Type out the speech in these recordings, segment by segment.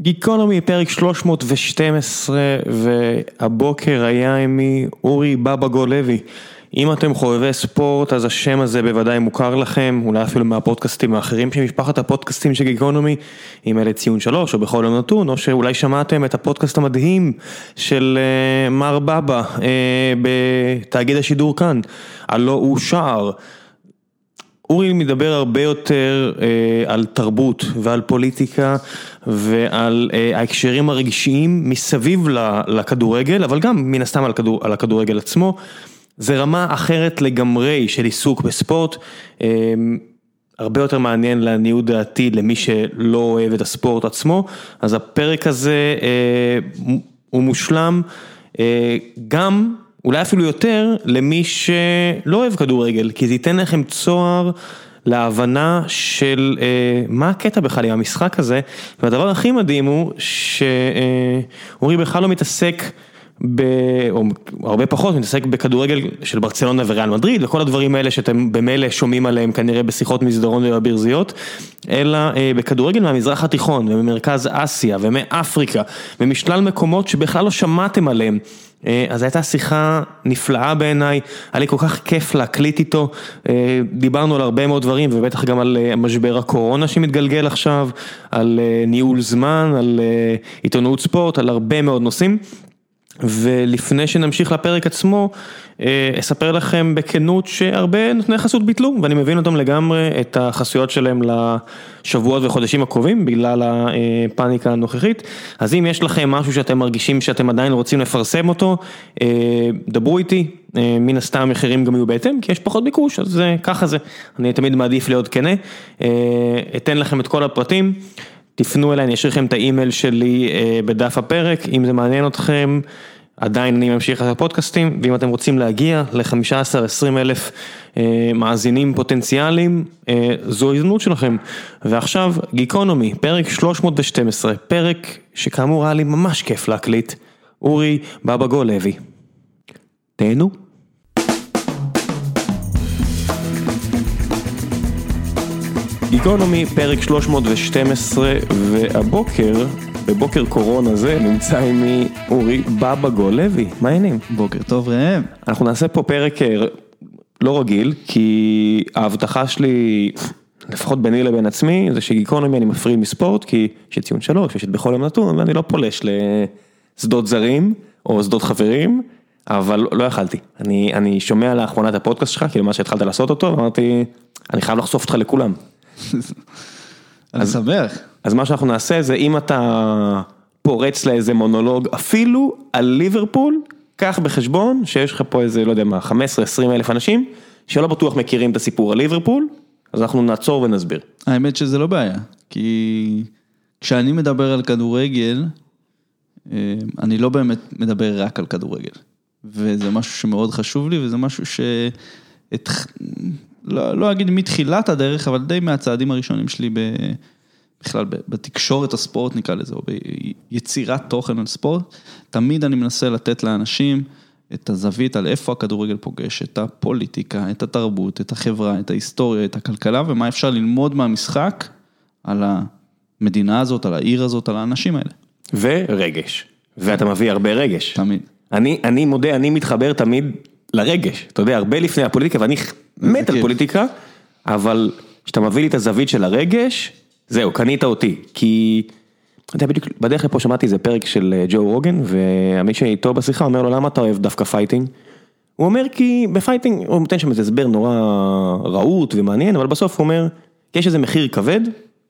גיקונומי, פרק 312, והבוקר היה עמי אורי בבא גולוי. אם אתם חובבי ספורט, אז השם הזה בוודאי מוכר לכם, אולי אפילו מהפודקאסטים האחרים של משפחת הפודקאסטים של גיקונומי, עם אלה ציון שלוש, או בכל יום נתון, או שאולי שמעתם את הפודקאסט המדהים של uh, מר בבא uh, בתאגיד השידור כאן, הלא הוא שער. אורי מדבר הרבה יותר אה, על תרבות ועל פוליטיקה ועל אה, ההקשרים הרגשיים מסביב לכדורגל, אבל גם מן הסתם על, כדור, על הכדורגל עצמו. זה רמה אחרת לגמרי של עיסוק בספורט, אה, הרבה יותר מעניין לעניות דעתי למי שלא אוהב את הספורט עצמו, אז הפרק הזה אה, הוא מושלם. אה, גם אולי אפילו יותר למי שלא אוהב כדורגל, כי זה ייתן לכם צוהר להבנה של אה, מה הקטע בכלל עם המשחק הזה, והדבר הכי מדהים הוא שאורי אה, בכלל לא מתעסק, ב, או הרבה פחות מתעסק בכדורגל של ברצלונה וריאל מדריד וכל הדברים האלה שאתם במילא שומעים עליהם כנראה בשיחות מסדרון ובברזיות, אלא אה, בכדורגל מהמזרח התיכון וממרכז אסיה ומאפריקה ומשלל מקומות שבכלל לא שמעתם עליהם. אה, אז הייתה שיחה נפלאה בעיניי, היה לי כל כך כיף להקליט איתו, אה, דיברנו על הרבה מאוד דברים ובטח גם על אה, משבר הקורונה שמתגלגל עכשיו, על ניהול זמן, על עיתונאות ספורט, על הרבה מאוד נושאים. ולפני שנמשיך לפרק עצמו, אה, אספר לכם בכנות שהרבה נותני חסות ביטלו, ואני מבין אותם לגמרי, את החסויות שלהם לשבועות וחודשים הקרובים, בגלל הפאניקה הנוכחית. אז אם יש לכם משהו שאתם מרגישים שאתם עדיין רוצים לפרסם אותו, אה, דברו איתי, אה, מן הסתם המחירים גם יהיו בהתאם, כי יש פחות ביקוש, אז ככה זה. אני תמיד מעדיף להיות כנה. אתן לכם את כל הפרטים. תפנו אליי, אני אשאיר לכם את האימייל שלי אה, בדף הפרק, אם זה מעניין אתכם, עדיין אני ממשיך את הפודקאסטים, ואם אתם רוצים להגיע ל-15-20 אלף אה, מאזינים פוטנציאליים, אה, זו ההזדמנות שלכם. ועכשיו, גיקונומי, פרק 312, פרק שכאמור היה לי ממש כיף להקליט, אורי בבא גולוי. תהנו. גיקונומי, פרק 312, והבוקר, בבוקר קורונה זה, נמצא עימי אורי בבא גולוי, מה העניינים? בוקר טוב ראם. אנחנו נעשה פה פרק אה, לא רגיל, כי ההבטחה שלי, לפחות ביני לבין עצמי, זה שגיקונומי אני מפריד מספורט, כי יש את ציון שלוש, יש את בכל יום נתון, ואני לא פולש לשדות זרים, או שדות חברים. אבל לא יכלתי, אני, אני שומע לאחרונה את הפודקאסט שלך, כאילו מה שהתחלת לעשות אותו, ואמרתי, אני חייב לחשוף אותך לכולם. אני שמח. אז מה שאנחנו נעשה זה אם אתה פורץ לאיזה מונולוג אפילו על ליברפול, קח בחשבון שיש לך פה איזה, לא יודע מה, 15-20 אלף אנשים שלא בטוח מכירים את הסיפור על ליברפול, אז אנחנו נעצור ונסביר. האמת שזה לא בעיה, כי כשאני מדבר על כדורגל, אה, אני לא באמת מדבר רק על כדורגל. וזה משהו שמאוד חשוב לי, וזה משהו ש... לא, לא אגיד מתחילת הדרך, אבל די מהצעדים הראשונים שלי ב, בכלל בתקשורת הספורט נקרא לזה, או ביצירת תוכן על ספורט, תמיד אני מנסה לתת לאנשים את הזווית על איפה הכדורגל פוגש, את הפוליטיקה, את התרבות, את החברה, את ההיסטוריה, את הכלכלה, ומה אפשר ללמוד מהמשחק על המדינה הזאת, על העיר הזאת, על האנשים האלה. ורגש, ואתה מביא הרבה רגש. תמיד. אני, אני מודה, אני מתחבר תמיד לרגש, אתה יודע, הרבה לפני הפוליטיקה, ואני מת על פוליטיקה, אבל כשאתה מביא לי את הזווית של הרגש, זהו, קנית אותי, כי, אתה יודע, בדיוק בדרך לפה שמעתי איזה פרק של אה, ג'ו רוגן, ומי שאיתו בשיחה אומר לו, למה אתה אוהב דווקא fighting? הוא אומר כי ב fighting, הוא נותן שם איזה הסבר נורא רהוט ומעניין, אבל בסוף הוא אומר, יש איזה מחיר כבד,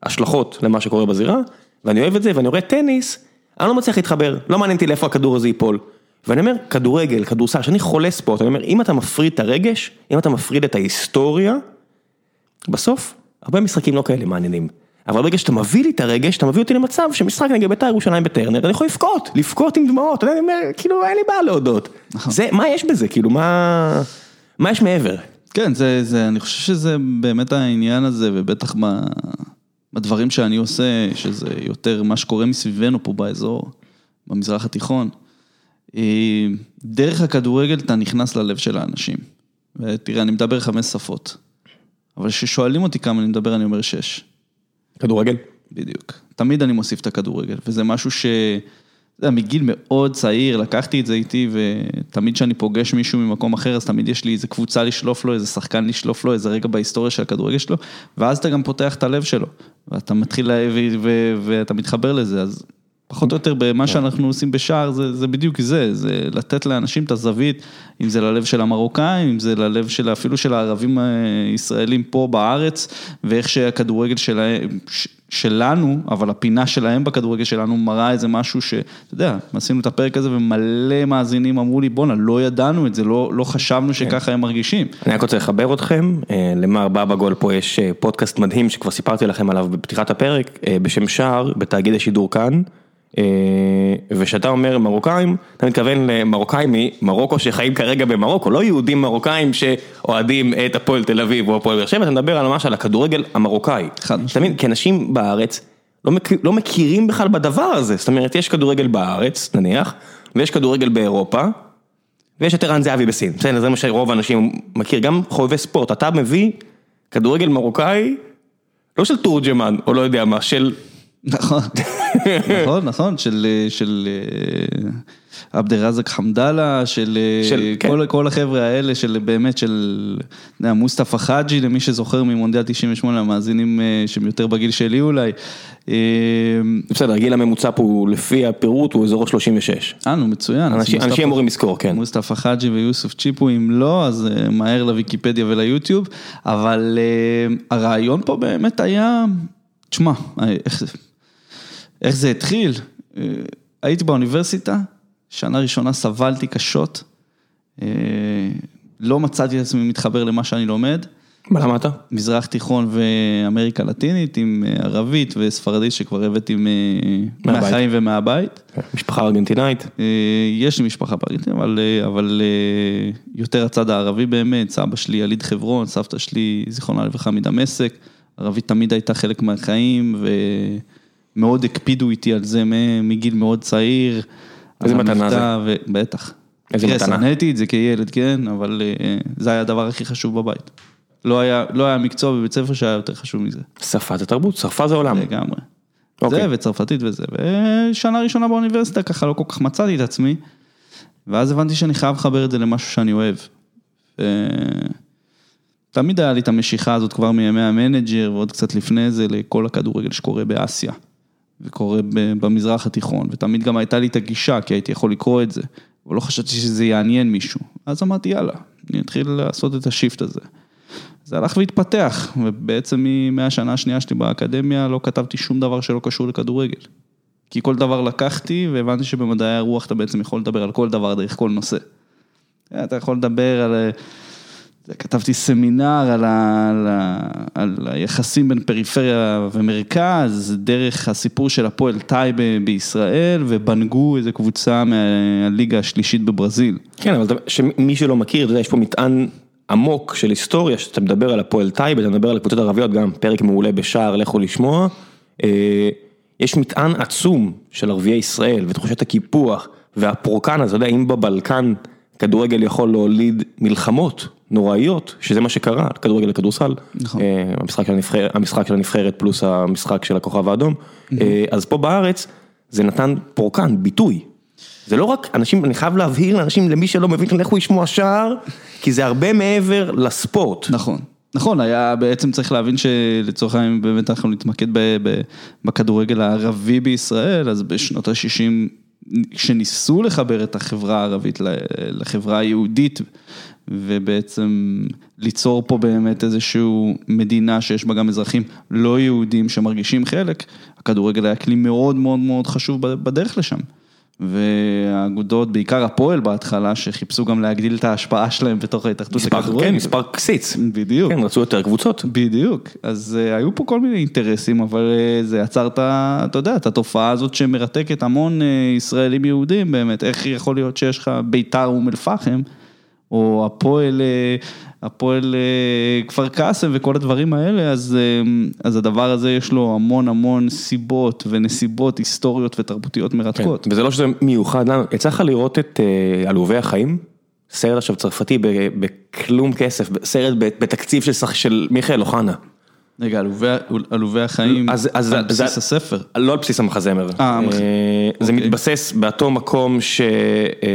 השלכות למה שקורה בזירה, ואני אוהב את זה, ואני רואה טניס, אני לא מצליח להתחבר, לא מעניין אותי לאיפה הכדור הזה ייפול. ואני אומר, כדורגל, כדורסל, שאני חולה ספורט, אני אומר, אם אתה מפריד את הרגש, אם אתה מפריד את ההיסטוריה, בסוף, הרבה משחקים לא כאלה מעניינים. אבל ברגע שאתה מביא לי את הרגש, אתה מביא אותי למצב שמשחק נגד בית"ר ירושלים בטרנר, אני יכול לבכות, לבכות עם דמעות, אני אומר, כאילו, אין לי בעיה להודות. נכון. זה, מה יש בזה, כאילו, מה, מה יש מעבר? כן, זה, זה, אני חושב שזה באמת העניין הזה, ובטח מה, בדברים שאני עושה, שזה יותר מה שקורה מסביבנו פה באזור, במזרח התיכון. אה, דרך הכדורגל אתה נכנס ללב של האנשים. ותראה, אני מדבר חמש שפות, אבל כששואלים אותי כמה אני מדבר, אני אומר שש. כדורגל? בדיוק. תמיד אני מוסיף את הכדורגל, וזה משהו ש... אתה יודע, מגיל מאוד צעיר, לקחתי את זה איתי, ותמיד כשאני פוגש מישהו ממקום אחר, אז תמיד יש לי איזה קבוצה לשלוף לו, איזה שחקן לשלוף לו, איזה רגע בהיסטוריה של הכדורגל שלו, ואז אתה גם פותח את הלב שלו, ואתה מתחיל, ואתה מתחבר לזה, אז פחות או יותר במה שאנחנו עושים בשער, זה, זה בדיוק זה, זה לתת לאנשים את הזווית, אם זה ללב של המרוקאים, אם זה ללב של אפילו של הערבים הישראלים פה בארץ, ואיך שהכדורגל שלהם, שלנו, אבל הפינה שלהם בכדורגל שלנו מראה איזה משהו שאתה יודע, עשינו את הפרק הזה ומלא מאזינים אמרו לי, בואנה, לא ידענו את זה, לא, לא חשבנו שככה הם מרגישים. אני רק רוצה לחבר אתכם, למר בבא גול פה יש פודקאסט מדהים שכבר סיפרתי לכם עליו בפתיחת הפרק, בשם שער, בתאגיד השידור כאן. ושאתה אומר מרוקאים, אתה מתכוון למרוקאים ממרוקו שחיים כרגע במרוקו, לא יהודים מרוקאים שאוהדים את הפועל תל אביב או הפועל באר שבע, אתה מדבר על ממש על הכדורגל המרוקאי. חד משמעית. כי אנשים בארץ לא מכירים בכלל בדבר הזה, זאת אומרת יש כדורגל בארץ נניח, ויש כדורגל באירופה, ויש את ערן זהבי בסין, בסדר, זה מה שרוב האנשים מכיר, גם חובבי ספורט, אתה מביא כדורגל מרוקאי, לא של תורג'מן או לא יודע מה, של... נכון, נכון, נכון, של עבדראזק חמדאללה, של כל החבר'ה האלה, של באמת, של מוסטפא חאג'י, למי שזוכר ממונדיאל 98, המאזינים שהם יותר בגיל שלי אולי. בסדר, הגיל הממוצע פה לפי הפירוט הוא אזור 36. אה, נו, מצוין. אנשים אמורים לזכור, כן. מוסטפא חאג'י ויוסף צ'יפו, אם לא, אז מהר לוויקיפדיה וליוטיוב, אבל הרעיון פה באמת היה, תשמע, איך. איך זה התחיל? הייתי באוניברסיטה, שנה ראשונה סבלתי קשות, לא מצאתי את עצמי מתחבר למה שאני לומד. מה למדת? מזרח תיכון ואמריקה לטינית עם ערבית וספרדית שכבר הבאתי מהחיים ומהבית. משפחה ארגנטינאית? יש לי משפחה בארגנטינית, אבל יותר הצד הערבי באמת, סבא שלי יליד חברון, סבתא שלי זיכרונה לברכה מדמשק, ערבית תמיד הייתה חלק מהחיים ו... מאוד הקפידו איתי על זה מגיל מאוד צעיר. איזה מתנה זה? בטח. איזה מתנה? שנאתי את זה כילד, כן, אבל זה היה הדבר הכי חשוב בבית. לא היה, לא היה מקצוע בבית ספר שהיה יותר חשוב מזה. שפה זה תרבות, שפה זה עולם. לגמרי. זה וצרפתית וזה, ושנה ראשונה באוניברסיטה ככה לא כל כך מצאתי את עצמי, ואז הבנתי שאני חייב לחבר את זה למשהו שאני אוהב. תמיד היה לי את המשיכה הזאת כבר מימי המנג'ר ועוד קצת לפני זה לכל הכדורגל שקורה באסיה. וקורה במזרח התיכון, ותמיד גם הייתה לי את הגישה, כי הייתי יכול לקרוא את זה, אבל לא חשבתי שזה יעניין מישהו. אז אמרתי, יאללה, אני אתחיל לעשות את השיפט הזה. זה הלך והתפתח, ובעצם מהשנה השנייה שלי באקדמיה לא כתבתי שום דבר שלא קשור לכדורגל. כי כל דבר לקחתי, והבנתי שבמדעי הרוח אתה בעצם יכול לדבר על כל דבר דרך כל נושא. אתה יכול לדבר על... כתבתי סמינר על, ה, על, ה, על היחסים בין פריפריה ומרכז, דרך הסיפור של הפועל טייבה בישראל, ובנגו איזה קבוצה מהליגה השלישית בברזיל. כן, אבל מי שלא מכיר, אתה יודע, יש פה מטען עמוק של היסטוריה, שאתה מדבר על הפועל טייבה, אתה מדבר על הקבוצות הערביות, גם פרק מעולה בשער, לכו לשמוע. יש מטען עצום של ערביי ישראל, ותחושת הקיפוח, והפורקן הזה, אתה יודע, אם בבלקן כדורגל יכול להוליד מלחמות. נוראיות, שזה מה שקרה, כדורגל לכדורסל, נכון. המשחק של הנבחרת, המשחק של הנבחרת פלוס המשחק של הכוכב האדום, אז פה בארץ זה נתן פורקן, ביטוי. זה לא רק אנשים, אני חייב להבהיר לאנשים, למי שלא מבין, לכו ישמעו שער, כי זה הרבה מעבר לספורט. נכון. נכון, היה בעצם צריך להבין שלצורך העניין באמת אנחנו נתמקד בכדורגל הערבי בישראל, אז בשנות ה-60 כשניסו לחבר את החברה הערבית לחברה היהודית ובעצם ליצור פה באמת איזושהי מדינה שיש בה גם אזרחים לא יהודים שמרגישים חלק, הכדורגל היה כלי מאוד מאוד מאוד חשוב בדרך לשם. והאגודות, בעיקר הפועל בהתחלה, שחיפשו גם להגדיל את ההשפעה שלהם בתוך ההתאחדות לכדורגל. כן, מספר קסיץ. בדיוק. כן, רצו יותר קבוצות. בדיוק. אז uh, היו פה כל מיני אינטרסים, אבל uh, זה יצר את, אתה יודע, את התופעה הזאת שמרתקת המון uh, ישראלים יהודים באמת. איך יכול להיות שיש לך ביתר אום אל-פחם, או הפועל... Uh, הפועל כפר קאסם וכל הדברים האלה, אז, אז הדבר הזה יש לו המון המון סיבות ונסיבות היסטוריות ותרבותיות מרתקות. כן, וזה לא שזה מיוחד לנו, יצא לך לראות את עלובי החיים? סרט עכשיו צרפתי בכלום כסף, סרט בתקציב של, של מיכאל אוחנה. רגע, עלובי- החיים, אז- אז- על בסיס אז- הספר. לא על בסיס המחזמר. אה, המח- אה, זה אוקיי. מתבסס באותו מקום ש- אה,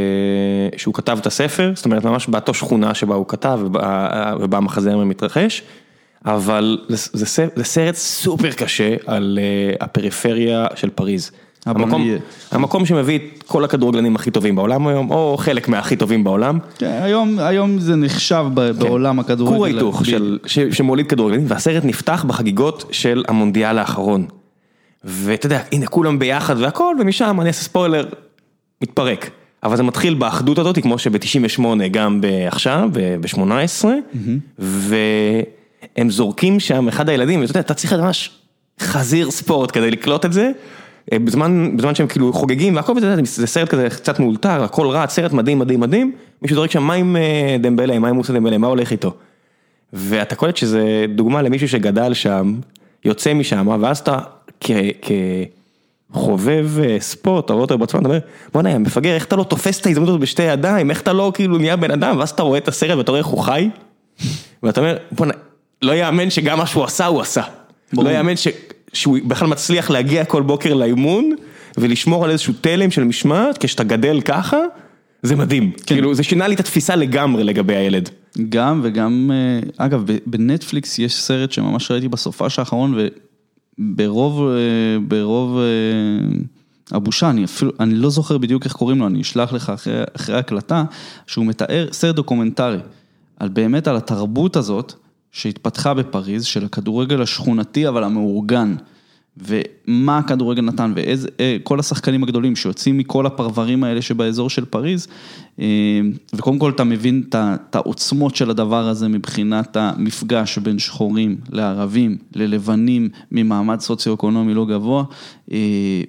שהוא כתב את הספר, זאת אומרת ממש באותו שכונה שבה הוא כתב ובה- ובה המחזמר מתרחש, אבל זה- זה זה סרט סופר קשה על אה, הפריפריה של פריז. המקום. המקום שמביא את כל הכדורגלנים הכי טובים בעולם היום, או חלק מהכי טובים בעולם. כן, היום, היום זה נחשב ב- בעולם הכדורגל. כור ההיתוך ב- של- ש- שמוליד כדורגלנים, והסרט נפתח בחגיגות של המונדיאל האחרון. ואתה יודע, הנה כולם ביחד והכל, ומשם אני אעשה ספוילר, מתפרק. אבל זה מתחיל באחדות הזאת, כמו שב-98 גם עכשיו, ב-18, והם זורקים שם, אחד הילדים, ואתה יודע, אתה צריך ממש חזיר ספורט כדי לקלוט את זה. אה, בזמן, בזמן שהם כאילו חוגגים והכל, וזה, זה סרט כזה קצת מאולתר, הכל רץ, סרט מדהים מדהים מדהים, מישהו זורק שם מה עם אה, דמבלה, מה עם מוסא דמבלה, מה הולך איתו? ואתה קולט שזה דוגמה למישהו שגדל שם, יוצא משם, ואז אתה כחובב אה, ספורט, אתה רואה אותו בעצמם, אתה אומר, בוא'נה, מפגר, איך אתה לא תופס את ההזדמנות הזאת בשתי ידיים, איך אתה לא כאילו נהיה בן אדם, ואז אתה רואה את הסרט ואתה רואה איך הוא חי, ואתה אומר, בוא'נה, לא יאמן שגם מה שהוא עשה, הוא עשה. ברור. לא יאמן ש... שהוא בכלל מצליח להגיע כל בוקר לאימון, ולשמור על איזשהו תלם של משמעת, כשאתה גדל ככה, זה מדהים. כאילו, זה שינה לי את התפיסה לגמרי לגבי הילד. גם וגם, אה, אגב, בנטפליקס יש סרט שממש ראיתי בסופש האחרון, וברוב, אה, ברוב אה, הבושה, אני אפילו, אני לא זוכר בדיוק איך קוראים לו, אני אשלח לך אחרי, אחרי הקלטה, שהוא מתאר סרט דוקומנטרי, על באמת על התרבות הזאת שהתפתחה בפריז, של הכדורגל השכונתי אבל המאורגן. ומה הכדורגל נתן, ואיזה, אה, השחקנים הגדולים שיוצאים מכל הפרברים האלה שבאזור של פריז, אה, וקודם כל אתה מבין את העוצמות של הדבר הזה מבחינת המפגש בין שחורים לערבים, ללבנים, ממעמד סוציו-אקונומי לא גבוה, אה,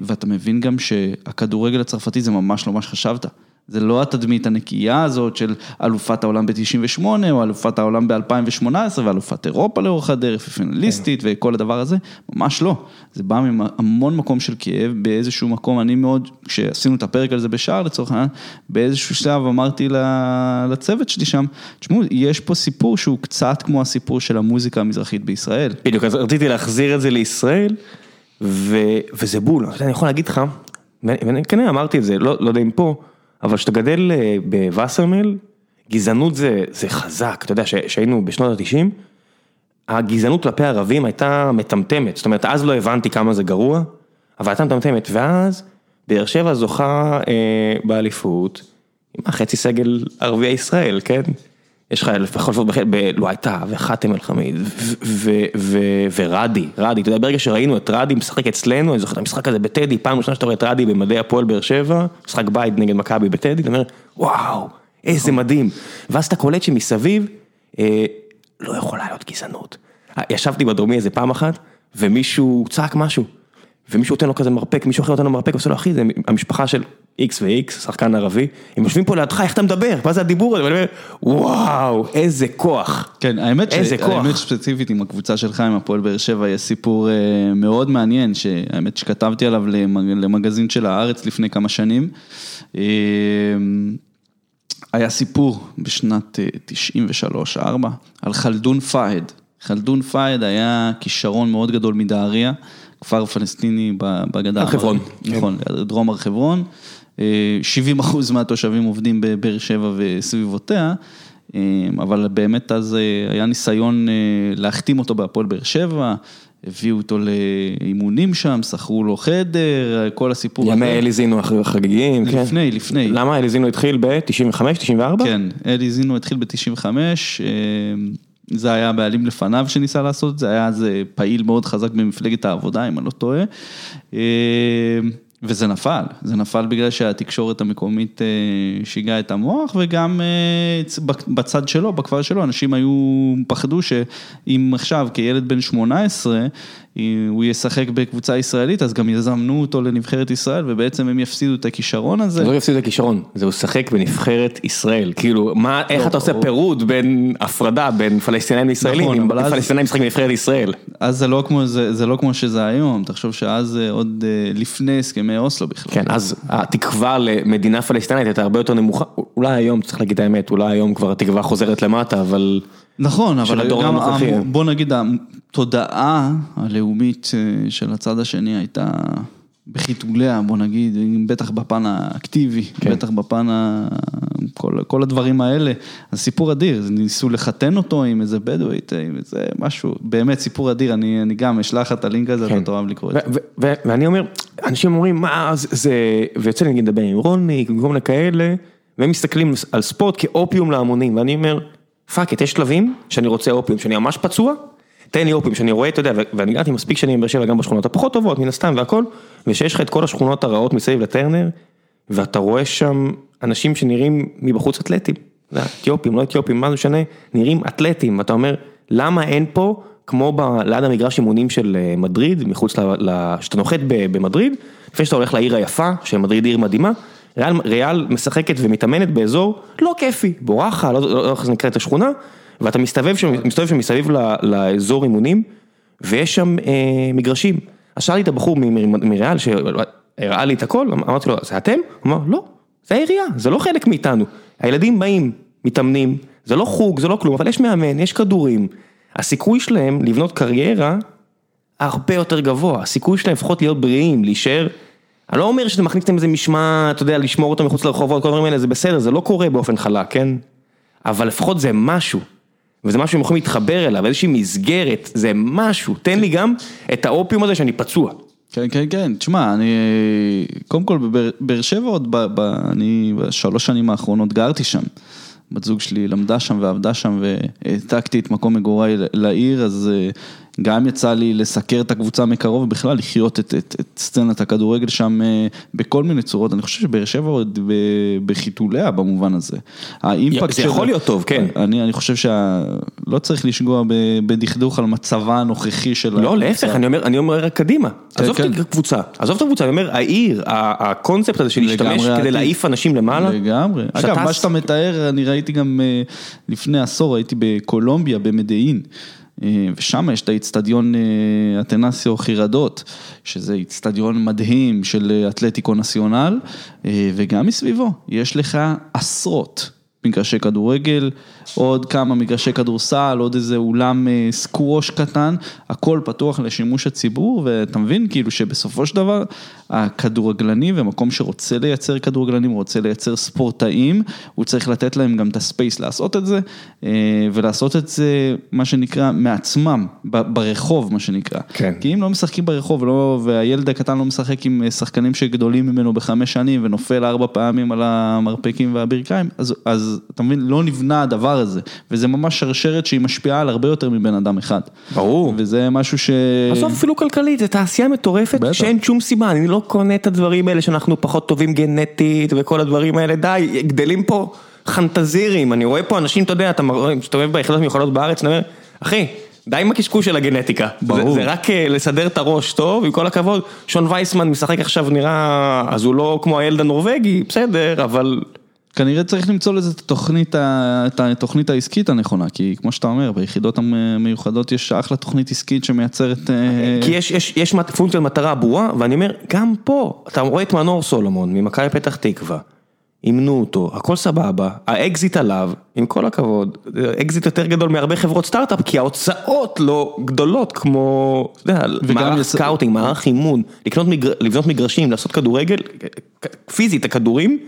ואתה מבין גם שהכדורגל הצרפתי זה ממש לא מה שחשבת. זה לא התדמית הנקייה הזאת של אלופת העולם ב-98 או אלופת העולם ב-2018 ואלופת אירופה לאורך הדרך ופינליסטית כן. וכל הדבר הזה, ממש לא. זה בא מהמון מקום של כאב, באיזשהו מקום, אני מאוד, כשעשינו את הפרק על זה בשער לצורך העניין, באיזשהו שלב אמרתי לצוות שלי שם, תשמעו, יש פה סיפור שהוא קצת כמו הסיפור של המוזיקה המזרחית בישראל. בדיוק, אז רציתי להחזיר את זה לישראל, ו... וזה בול, אני יכול להגיד לך, ואני ואני כנראה אמרתי את זה, לא, לא יודע אם פה, אבל כשאתה גדל אה, בווסרמיל, גזענות זה, זה חזק, אתה יודע, שהיינו בשנות ה-90, הגזענות כלפי ערבים הייתה מטמטמת, זאת אומרת, אז לא הבנתי כמה זה גרוע, אבל הייתה מטמטמת, ואז באר שבע זוכה אה, באליפות, עם החצי סגל ערביי ישראל, כן? יש לך לפחות, לא הייתה, וחאתם אל-חמיד, ורדי, רדי, אתה יודע, ברגע שראינו את רדי משחק אצלנו, אני זוכר את המשחק הזה בטדי, פעם ראשונה שאתה רואה את רדי במדי הפועל באר שבע, משחק בית נגד מכבי בטדי, אתה אומר, וואו, איזה מדהים, ואז אתה קולט שמסביב, אה, לא יכולה להיות גזענות. אה, ישבתי בדרומי איזה פעם אחת, ומישהו צעק משהו, ומישהו נותן לו כזה מרפק, מישהו אחר נותן לו מרפק, עושה לו אחי, זה המשפחה של X ו-X, שחקן ערבי, הם יושבים פה לידך, איך אתה מדבר? מה זה הדיבור הזה? ואני אומר, וואו, איזה כוח. כן, האמת, ש... איזה כוח. האמת ספציפית עם הקבוצה שלך, עם הפועל באר שבע, יש סיפור אה, מאוד מעניין, שהאמת שכתבתי עליו למג... למגזין של הארץ לפני כמה שנים. אה, היה סיפור בשנת 93-4 על חלדון פאהד. חלדון פאהד היה כישרון מאוד גדול מדהריה, כפר פלסטיני בגדה. הר חברון, נכון, דרום הר חברון. אה, 70 אחוז מהתושבים עובדים בבאר שבע וסביבותיה, אה, אבל באמת אז אה, היה ניסיון אה, להחתים אותו בהפועל באר שבע, הביאו אותו לאימונים שם, שכרו לו חדר, כל הסיפור ימי אלי זינו חגיגיים, כן. לפני, לפני. למה אלי זינו התחיל ב-95, 94? כן, אלי זינו התחיל ב-95, זה היה הבעלים לפניו שניסה לעשות זה, היה אז פעיל מאוד חזק במפלגת העבודה, אם אני לא טועה. וזה נפל, זה נפל בגלל שהתקשורת המקומית אה, שיגעה את המוח וגם אה, בצד שלו, בכפר שלו, אנשים היו, פחדו שאם עכשיו כילד בן 18 אם הוא ישחק בקבוצה ישראלית, אז גם יזמנו אותו לנבחרת ישראל ובעצם הם יפסידו את הכישרון הזה. זה לא יפסיד את הכישרון, זה הוא שחק בנבחרת ישראל, כאילו, מה, איך לא, אתה עושה או- פירוד בין הפרדה בין פלסטינאים לישראלים, נכון, אם אבל פלסטינאים משחק בנבחרת ישראל. אז זה לא כמו, זה, זה לא כמו שזה היום, תחשוב שאז אה, עוד אה, לפני הסכמי אוסלו בכלל. כן, אז התקווה למדינה פלסטינאית הייתה הרבה יותר נמוכה, אולי היום, צריך להגיד האמת, אולי היום כבר התקווה חוזרת למטה, אבל... נכון, אבל גם, הנוכחי. בוא נגיד, התודעה הלאומית אה, של הצד השני הייתה בחיתוליה, בוא נגיד, בטח בפן האקטיבי, כן. בטח בפן ה... כל, כל הדברים האלה. אז סיפור אדיר, ניסו לחתן אותו עם איזה בדואית, עם איזה משהו, באמת סיפור אדיר, אני, אני גם אשלח לך את הלינק הזה, כן. אתה תאהב לקרוא את זה. ואני אומר, אנשים אומרים, מה זה, זה, ויוצא לי נגיד לדבר עם רוני, כל מיני כאלה, והם מסתכלים על ספורט כאופיום להמונים, ואני אומר, fuck יש שלבים שאני רוצה אופיום, שאני ממש פצוע, תן לי אופיום, שאני רואה, אתה יודע, ואני גרתי מספיק שנים בבאר שבע, גם בשכונות הפחות טובות, מן הסתם והכל, ושיש לך את כל השכונות הרעות מסביב לטרנר, ואתה רואה שם אנשים שנראים מבחוץ אתלטים, אתיופים, לא אתיופים, מה זה משנה, נראים אתלטים, ואתה אומר, למה אין פה, כמו ב- ליד המגרש אימונים של אה, מדריד, מחוץ ל... שאתה נוחת במדריד, לפני שאתה הולך לעיר היפה, שמדריד עיר מדהימה, ריאל, ריאל משחקת ומתאמנת באזור לא כיפי, בורחה, לא לא- לא איך זה נקרא את השכונה, ואתה מסתובב שם, מסתובב שם מסביב ל- לאזור אימונים, ויש שם אה, מגרשים. אז שאלתי את הבחור מריאל, שהראה לי את הכל, אמרתי לו, זה אתם? הוא אמר, לא, זה העירייה, זה לא חלק מאיתנו. הילדים באים, מתאמנים, זה לא חוג, זה לא כלום, אבל יש מאמן, יש כדורים. הסיכוי שלהם לבנות קריירה הרבה יותר גבוה, הסיכוי שלהם לפחות להיות בריאים, להישאר, אני לא אומר שזה מכניס להם איזה משמעת, אתה יודע, לשמור אותם מחוץ לרחובות, כל הדברים האלה, זה בסדר, זה לא קורה באופן חלק, כן? אבל לפחות זה משהו, וזה משהו שהם יכולים להתחבר אליו, איזושהי מסגרת, זה משהו, תן לי גם את האופיום הזה שאני פצוע. כן, כן, כן, תשמע, אני, קודם כל בבאר באר שבע עוד, ב, ב, אני בשלוש שנים האחרונות גרתי שם. בת זוג שלי למדה שם ועבדה שם והעתקתי את מקום מגוריי לעיר, אז אה, גם יצא לי לסקר את הקבוצה מקרוב ובכלל לחיות את, את, את סצנת הכדורגל שם אה, בכל מיני צורות. אני חושב שבאר שבע עוד ב- בחיתוליה במובן הזה. האימפקט זה יכול להיות טוב, כן. אני, אני חושב שלא צריך לשגוע בדכדוך על מצבה הנוכחי של לא. להפך, אני אומר, אני אומר רק קדימה. עזוב כן. את הקבוצה, עזוב את הקבוצה, אני אומר, העיר, הקונספט הזה של להשתמש כדי. להעיף אנשים למעלה. לגמרי. שאתה אגב, מה שאתה מתאר, אני ראיתי גם אה, לפני עשור, הייתי בקולומביה, במדעין. אה, ושם יש את האיצטדיון אה, אתנסיו חירדות, שזה איצטדיון מדהים של אה, אתלטיקו נציונל, וגם מסביבו יש לך עשרות מגרשי כדורגל, עוד כמה מגרשי כדורסל, עוד איזה אולם אה, סקווש קטן, הכל פתוח לשימוש הציבור, ואתה מבין כאילו שבסופו של דבר הכדורגלני ומקום שרוצה לייצר כדורגלנים, רוצה לייצר ספורטאים, הוא צריך לתת להם גם את הספייס לעשות את זה, אה, ולעשות את זה, מה שנקרא, מעצמם, ברחוב, מה שנקרא. כן. כי אם לא משחקים ברחוב ולא, והילד הקטן לא משחק עם אה, שחקנים שגדולים ממנו בחמש שנים ונופל ארבע פעמים על המרפקים והברכיים, אז, אז אתה מבין, לא נבנה הדבר הזה, וזה ממש שרשרת שהיא משפיעה על הרבה יותר מבן אדם אחד. ברור. וזה משהו ש... בסוף אפילו כלכלית, זו תעשייה מטורפת בטח. שאין שום סיבה, אני לא קונה את הדברים האלה שאנחנו פחות טובים גנטית וכל הדברים האלה, די, גדלים פה חנטזירים, אני רואה פה אנשים, אתה יודע, אתה מסתובב ביחידות מיוחדות בארץ, אני אומר, אחי, די עם הקשקוש של הגנטיקה, ברור. זה, זה רק אה, לסדר את הראש טוב, עם כל הכבוד, שון וייסמן משחק עכשיו נראה, אז הוא לא כמו הילד הנורבגי, בסדר, אבל כנראה צריך למצוא לזה את התוכנית, את התוכנית העסקית הנכונה, כי כמו שאתה אומר, ביחידות המיוחדות יש אחלה תוכנית עסקית שמייצרת... אה, כי יש, יש, יש פונקציית מטרה ברורה, ואני אומר, גם פה, אתה רואה את מנור סולומון ממכבי פתח תקווה, אימנו אותו, הכל סבבה, האקזיט עליו, עם כל הכבוד, אקזיט יותר גדול מהרבה חברות סטארט-אפ, כי ההוצאות לא גדולות כמו, אתה יודע, מערך יצ- scouting, מערך אימון, לקנות מגר, לבנות מגרשים, לעשות כדורגל, פיזית, הכדורים,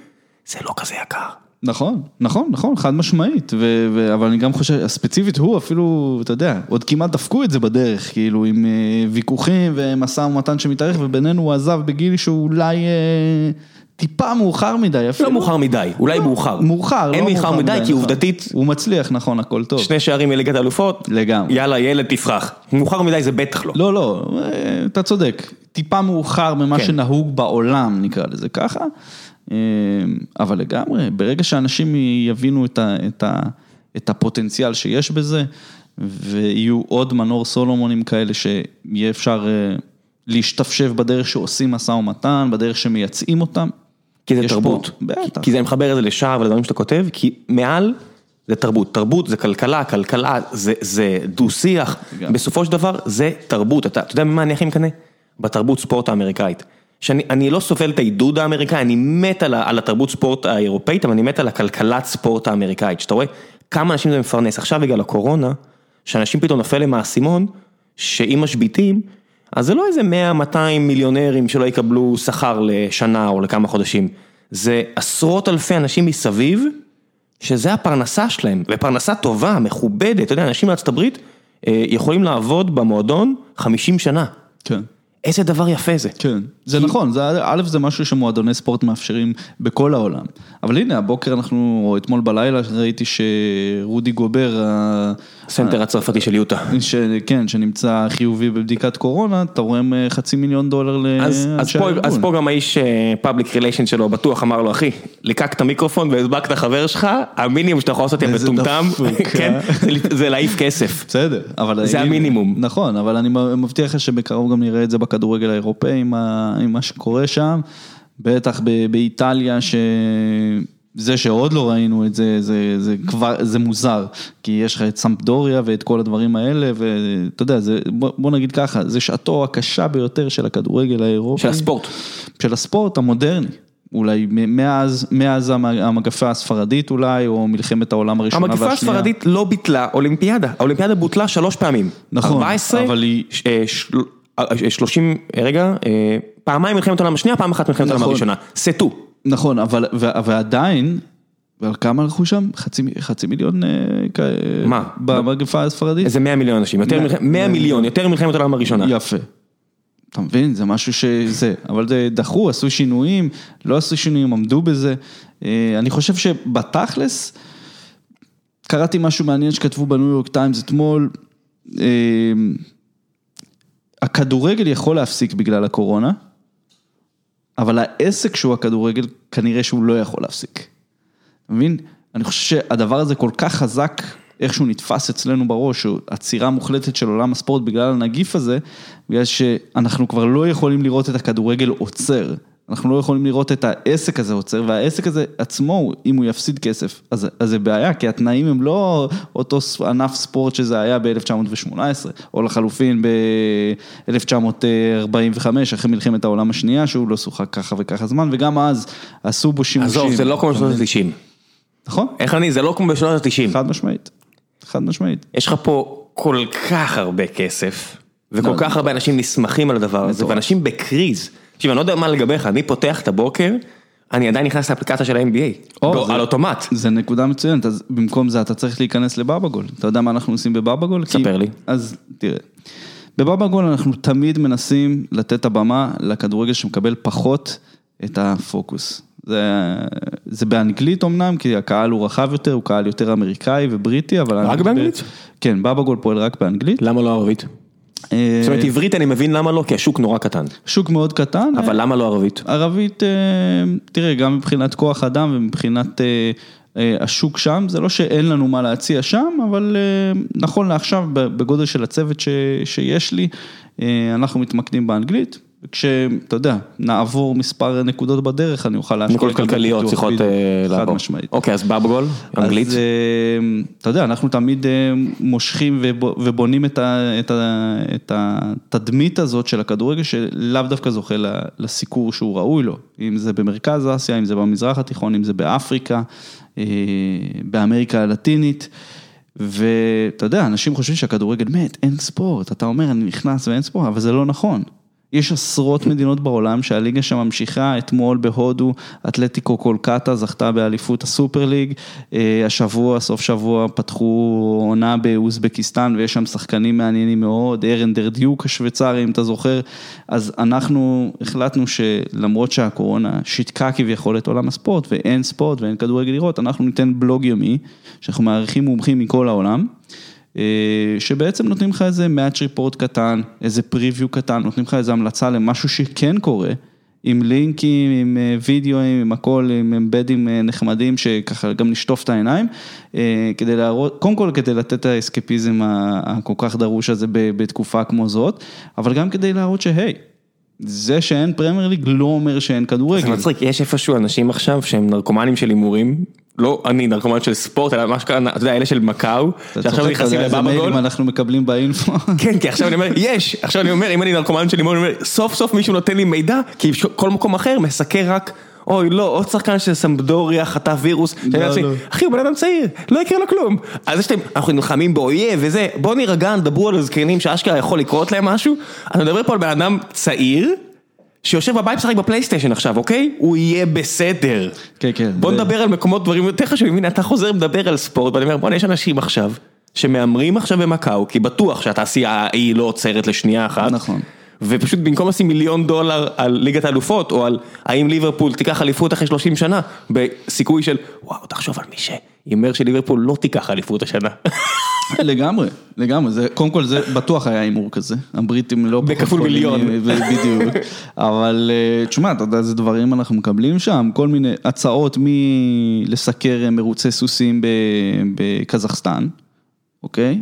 זה לא כזה יקר. נכון, נכון, נכון, חד משמעית, ו- ו- אבל אני גם חושב, ספציפית הוא אפילו, אתה יודע, עוד כמעט דפקו את זה בדרך, כאילו עם אה, ויכוחים ומשא ומתן שמתארך, ובינינו הוא עזב בגיל שהוא אולי אה, טיפה מאוחר מדי, אפילו. לא מאוחר מדי, אולי מאוחר. מאוחר, אין לא מאוחר מדי, כי נכון. עובדתית, הוא מצליח, נכון, הכל טוב. שני שערים מליגת האלופות, לגמרי. יאללה ילד תפרח. מאוחר מדי זה בטח לא. לא, לא, אה, אתה צודק, טיפה מאוחר ממה כן. שנהוג בעולם, נקרא לזה ככה, אבל לגמרי, ברגע שאנשים יבינו את, ה, את, ה, את הפוטנציאל שיש בזה, ויהיו עוד מנור סולומונים כאלה שיהיה אפשר אה, להשתפשף בדרך שעושים משא ומתן, בדרך שמייצאים אותם. כי זה יש פה- תרבות. בטח. כי זה מחבר את זה לשער ולדברים שאתה כותב, כי מעל זה תרבות. תרבות זה כלכלה, כלכלה זה, זה דו-שיח. בסופו של דבר זה תרבות. אתה, אתה יודע ממה אני הכי מקנא? בתרבות ספורט האמריקאית. שאני אני לא סובל את העידוד האמריקאי, אני מת על, על התרבות ספורט האירופאית, אבל אני מת על הכלכלת ספורט האמריקאית. שאתה רואה כמה אנשים זה מפרנס. עכשיו בגלל הקורונה, שאנשים פתאום נופל להם האסימון, שאם משביתים, אז זה לא איזה 100-200 מיליונרים שלא יקבלו שכר לשנה או לכמה חודשים, זה עשרות אלפי אנשים מסביב, שזה הפרנסה שלהם, ופרנסה טובה, מכובדת, אתה יודע, אנשים מארצות הברית אה, יכולים לעבוד במועדון 50 שנה. כן. איזה דבר יפה זה. כן, זה נכון, זה, א', זה משהו שמועדוני ספורט מאפשרים בכל העולם. אבל הנה, הבוקר אנחנו, או אתמול בלילה, ראיתי שרודי גובר, הסנטר הצרפתי של יוטה. ש... כן, שנמצא חיובי בבדיקת קורונה, תורם אה, חצי מיליון דולר לאנשי הארגון. אז פה גם האיש public relation שלו בטוח אמר לו, אחי, ליקקת מיקרופון והדבקת חבר שלך, המינימום שאתה יכול לעשות עם מטומטם, כן, אה? זה, להעיף כסף. בסדר, אבל... זה המינימום. נכון, אבל אני מבטיח לך שבקרוב גם נראה את זה בכדורגל האירופאי עם, ה... עם מה שקורה שם, בטח ב... באיטליה, ש... זה שעוד לא ראינו את זה, זה, זה כבר, זה מוזר, כי יש לך את סמפדוריה ואת כל הדברים האלה, ואתה יודע, זה, בוא, בוא נגיד ככה, זה שעתו הקשה ביותר של הכדורגל האירופי. של הספורט. של הספורט המודרני. אולי מאז, מאז המ- המגפה הספרדית אולי, או מלחמת העולם הראשונה המגפה והשנייה. הספרדית לא ביטלה אולימפיאדה, האולימפיאדה בוטלה שלוש פעמים. נכון, 14, אבל היא- ש- אה, של- אה, 30, אה, רגע, פעמיים מלחמת העולם השנייה, פעם אחת מלחמת העולם נכון. הראשונה. סטו. נכון, אבל, ועדיין, ועל כמה הלכו שם? חצי, חצי מיליון אה, כ- מה? במגפה הספרדית? איזה 100 מיליון אנשים, יותר מאה- מלח- 100 מיליון, יותר מלחמת העולם הראשונה. יפה. אתה מבין? זה משהו שזה, אבל זה דחו, עשו שינויים, לא עשו שינויים, עמדו בזה. אה, אני חושב שבתכלס, קראתי משהו מעניין שכתבו בניו יורק טיימס אתמול, אה, הכדורגל יכול להפסיק בגלל הקורונה, אבל העסק שהוא הכדורגל, כנראה שהוא לא יכול להפסיק. אתה מבין? אני חושב שהדבר הזה כל כך חזק, איכשהו נתפס אצלנו בראש, עצירה מוחלטת של עולם הספורט בגלל הנגיף הזה, בגלל שאנחנו כבר לא יכולים לראות את הכדורגל עוצר. אנחנו לא יכולים לראות את העסק הזה עוצר, והעסק הזה עצמו, אם הוא יפסיד כסף, אז, אז זה בעיה, כי התנאים הם לא אותו ענף ספורט שזה היה ב-1918, או לחלופין ב-1945, אחרי מלחמת העולם השנייה, שהוא לא שוחק ככה וככה זמן, וגם אז עשו בו שימושים. עזוב, זה לא כמו בשנות מבין? ה-90. נכון, איך אני, זה לא כמו בשנות ה-90. חד משמעית, חד משמעית. יש לך פה כל כך הרבה כסף, וכל לא, כך הרבה אנשים נסמכים על הדבר הזה. ואנשים בקריז. תקשיב, אני לא יודע מה לגביך, אני פותח את הבוקר, אני עדיין נכנס לאפליקציה של ה-NBA, זה- על אוטומט. זה נקודה מצוינת, אז במקום זה אתה צריך להיכנס לבבא-גול. אתה יודע מה אנחנו עושים בבבא-גול? כי- ספר לי. אז תראה, בבבא-גול אנחנו תמיד מנסים לתת את הבמה לכדורגל שמקבל פחות את הפוקוס. זה, זה באנגלית אמנם, כי הקהל הוא רחב יותר, הוא קהל יותר אמריקאי ובריטי, אבל... רק באנגלית? כן, בבא-גול פועל רק באנגלית. למה לא ערבית? אה, זאת אומרת, עברית אני מבין למה לא, כי השוק נורא קטן. שוק מאוד קטן. אבל למה לא ערבית? ערבית, אה, תראה, גם מבחינת כוח אדם ומבחינת אה, אה, השוק שם, זה לא שאין לנו מה להציע שם, אבל אה, נכון לעכשיו, בגודל של הצוות ש, שיש לי, אה, אנחנו מתמקדים באנגלית. וכשאתה יודע, נעבור מספר נקודות בדרך, אני אוכל להשקיע נקודות כלכליות צריכות אה, חד לעבור. משמעית. אוקיי, אז בבגול, אנגלית. אז אה, אתה יודע, אנחנו תמיד אה, מושכים ובו- ובונים את התדמית הזאת של הכדורגל, שלאו דווקא זוכה לסיקור שהוא ראוי לו. אם זה במרכז אסיה, אם זה במזרח התיכון, אם זה באפריקה, באמריקה הלטינית. ואתה יודע, אנשים חושבים שהכדורגל מת, אין ספורט. אתה אומר, אני נכנס ואין ספורט, אבל זה לא נכון. יש עשרות מדינות בעולם שהליגה שם ממשיכה, אתמול בהודו, אתלטיקו קולקטה זכתה באליפות הסופר ליג, אה, השבוע, סוף שבוע, פתחו עונה באוזבקיסטן ויש שם שחקנים מעניינים מאוד, ארנדר דיוק השוויצרי אם אתה זוכר, אז אנחנו החלטנו שלמרות שהקורונה שיתקה כביכול את עולם הספורט ואין ספורט ואין כדורגל לראות, אנחנו ניתן בלוג יומי, שאנחנו מארחים מומחים מכל העולם. אה, שבעצם נותנים לך איזה מאץ' ריפורט קטן, איזה פריוויו קטן, נותנים לך איזה המלצה למשהו שכן קורה, עם לינקים, עם אה, וידאוים, עם הכל, עם אמבדים אה, נחמדים, שככה גם נשטוף את העיניים, כדי להראות, קודם כל כדי לתת את האסקפיזם הכל כך דרוש הזה בתקופה כמו זאת, אבל גם כדי להראות שהי, זה שאין פרמייר ליג לא אומר שאין זה כדורגל. מצחיק, יש איפשהו אנשים עכשיו שהם נרקומנים של הימורים, לא אני נרקומן של ספורט, אלא מה שקרה, אתה יודע, אלה של מקאו, שעכשיו נכנסים לבבגול. מיילים אנחנו מקבלים באינפו. כן, כי עכשיו אני אומר, יש, עכשיו אני אומר, אם אני נרקומן של הימורים, אני אומר, סוף סוף מישהו נותן לי מידע, כי כל מקום אחר מסקר רק אוי לא, עוד שחקן של סמבדוריה חטף וירוס, לא, לא. אחי הוא בן אדם צעיר, לא יקרה לו כלום. אז יש להם, אנחנו נלחמים באויב וזה, בואו נירגע, דברו על זקנים שאשכרה יכול לקרות להם משהו, אני מדבר פה על בן אדם צעיר, שיושב בבית משחק בפלייסטיישן עכשיו, אוקיי? הוא יהיה בסדר. כן, כן. בוא נדבר על מקומות, דברים יותר חשובים, הנה אתה חוזר ומדבר על ספורט, ואני אומר בוא'נה יש אנשים עכשיו, שמהמרים עכשיו במקאו, כי בטוח שהתעשייה ההיא לא עוצרת לשנייה אחת. נכון. ופשוט במקום לשים מיליון דולר על ליגת האלופות, או על האם ליברפול תיקח אליפות אחרי 30 שנה, בסיכוי של וואו תחשוב על מי שהימר שליברפול לא תיקח אליפות השנה. לגמרי, לגמרי, זה, קודם כל זה בטוח היה הימור כזה, הבריטים לא פחות בכפול מיליון. ו- בדיוק, אבל אה, תשמע, אתה יודע איזה דברים אנחנו מקבלים שם, כל מיני הצעות מלסקר אה, מרוצי סוסים בקזחסטן, אוקיי?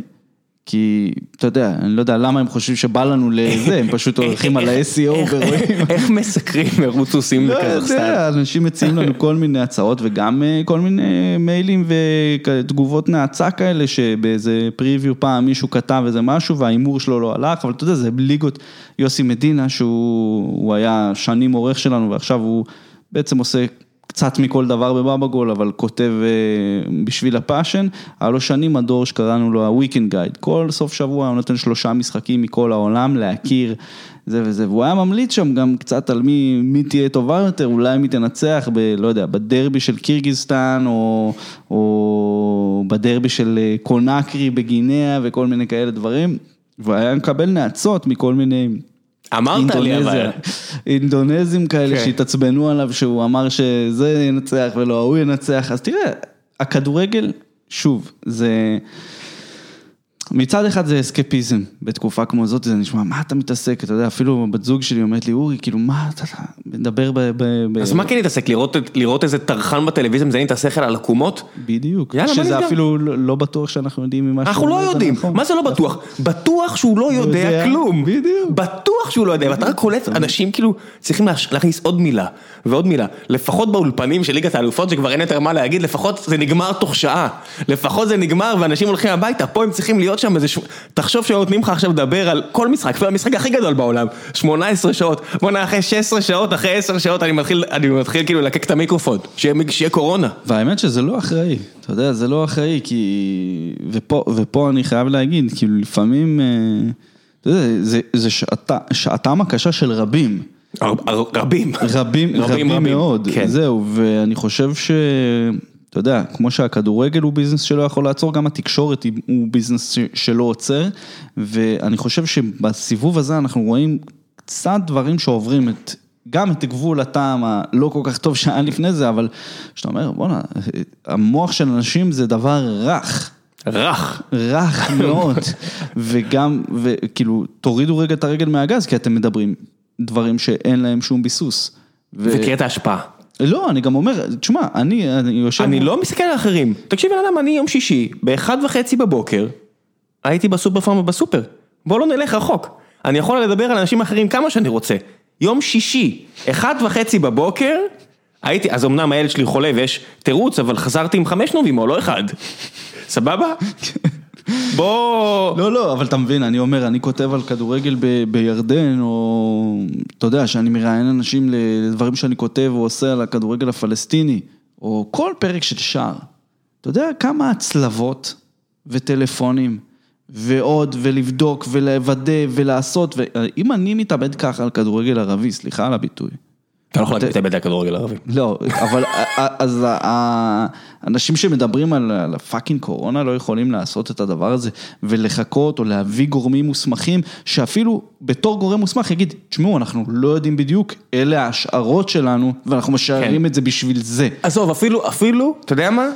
כי, אתה יודע, אני לא יודע למה הם חושבים שבא לנו לזה, הם פשוט הולכים על ה-SEO ורואים. איך מסקרים מרוץ סוסים לא בקזחסטן? יודע, אנשים מציעים לנו כל מיני הצעות וגם אה, כל מיני מיילים ותגובות נאצה כאלה שבאיזה פריוויו פעם מישהו כתב איזה משהו וההימור שלו לא הלך, אבל אתה יודע, זה ליגות יוסי מדינה שהוא הוא היה שנים עורך שלנו ועכשיו הוא בעצם עושה קצת מכל דבר בבאבא גול, אבל כותב אה, בשביל הפאשן, היה לו שנים מדור שקראנו לו ה-Weekend Guide, כל סוף שבוע הוא נותן שלושה משחקים מכל העולם להכיר זה וזה, והוא היה ממליץ שם גם קצת על מי, מי תהיה טובה יותר, אולי מי תנצח, ב, לא יודע, בדרבי של קירגיסטן, או, או בדרבי של אה, קונקרי בגינאה וכל מיני כאלה דברים, והוא היה מקבל נאצות מכל מיני... אמרת לי אבל. אינדונזים כאלה כן. שהתעצבנו עליו שהוא אמר שזה ינצח ולא ההוא ינצח, אז תראה, הכדורגל, שוב, זה... מצד אחד זה אסקפיזם, בתקופה כמו זאת זה נשמע, מה אתה מתעסק, אתה יודע, אפילו בת זוג שלי אומרת לי, אורי, כאילו, מה אתה מדבר ב... ב, ב אז מה כן להתעסק? לראות, לראות איזה טרחן בטלוויזיה מזיין את השכל על עקומות? בדיוק, יאללה, מה שזה נסגר? אפילו לא לא בטוח שאנחנו יודעים ממה אנחנו שהוא לא זה יודעים, נכון. מה זה לא בטוח? בטוח שהוא לא יודע כלום. בדיוק. בטוח שהוא לא יודע, ואתה רק קולט, אנשים כאילו צריכים להכניס עוד מילה ועוד מילה. לפחות באולפנים של ליגת האלופות שכבר אין יותר מה להגיד, לפחות זה נגמר תוך שעה. לפחות זה נגמר ואנשים הולכים הביתה, פה הם צריכים להיות שם איזה... ש- תחשוב שנותנים לך עכשיו לדבר על כל משחק, אפילו המשחק הכי גדול בעולם, 18 שעות. בוא'נה, אחרי 16 שעות, אחרי 10 שעות אני מתחיל, אני מתחיל כאילו ללקק את המיקרופון, שיהיה שיהיה קורונה. והאמת שזה לא אחראי, אתה יודע, זה לא אחראי, כי... ופה, ופה אני חייב להגיד, כאילו לפעמים, אה, אתה יודע, זה, זה שעתה, שעתם הקשה של רבים. רבים. רבים, רבים, רבים מאוד, כן. זהו, ואני חושב ש... אתה יודע, כמו שהכדורגל הוא ביזנס שלא יכול לעצור, גם התקשורת הוא ביזנס שלא עוצר, ואני חושב שבסיבוב הזה אנחנו רואים קצת דברים שעוברים את, גם את גבול הטעם הלא כל כך טוב שהיה לפני זה, אבל שאתה אומר, בואנה, המוח של אנשים זה דבר רך. רך. רך מאוד, וגם, וכאילו, תורידו רגע את הרגל מהגז, כי אתם מדברים דברים שאין להם שום ביסוס. ו- וקריאת ההשפעה. לא, אני גם אומר, תשמע, אני, אני יושב... אני לא מסתכל על אחרים. תקשיב בן אדם, אני יום שישי, באחד וחצי בבוקר, הייתי בסופר פארם בסופר. בוא לא נלך רחוק. אני יכול לדבר על אנשים אחרים כמה שאני רוצה. יום שישי, אחד וחצי בבוקר, הייתי, אז אמנם הילד שלי חולה ויש תירוץ, אבל חזרתי עם חמש נובים, לא אחד. סבבה? בוא... לא, לא, אבל אתה מבין, אני אומר, אני כותב על כדורגל ב, בירדן, או אתה יודע, שאני מראיין אנשים לדברים שאני כותב או עושה על הכדורגל הפלסטיני, או כל פרק של שער. אתה יודע כמה הצלבות וטלפונים, ועוד, ולבדוק, ולוודא, ולעשות, ואם אני מתאבד ככה על כדורגל ערבי, סליחה על הביטוי. אתה לא יכול להתאבד על כדורגל ערבי. לא, אבל אז האנשים שמדברים על על הפאקינג קורונה לא יכולים לעשות את הדבר הזה ולחכות או להביא גורמים מוסמכים שאפילו בתור גורם מוסמך יגיד, תשמעו, אנחנו לא יודעים בדיוק, אלה ההשערות שלנו ואנחנו משערים כן. את זה בשביל זה. עזוב, אפילו, אפילו, אתה יודע מה?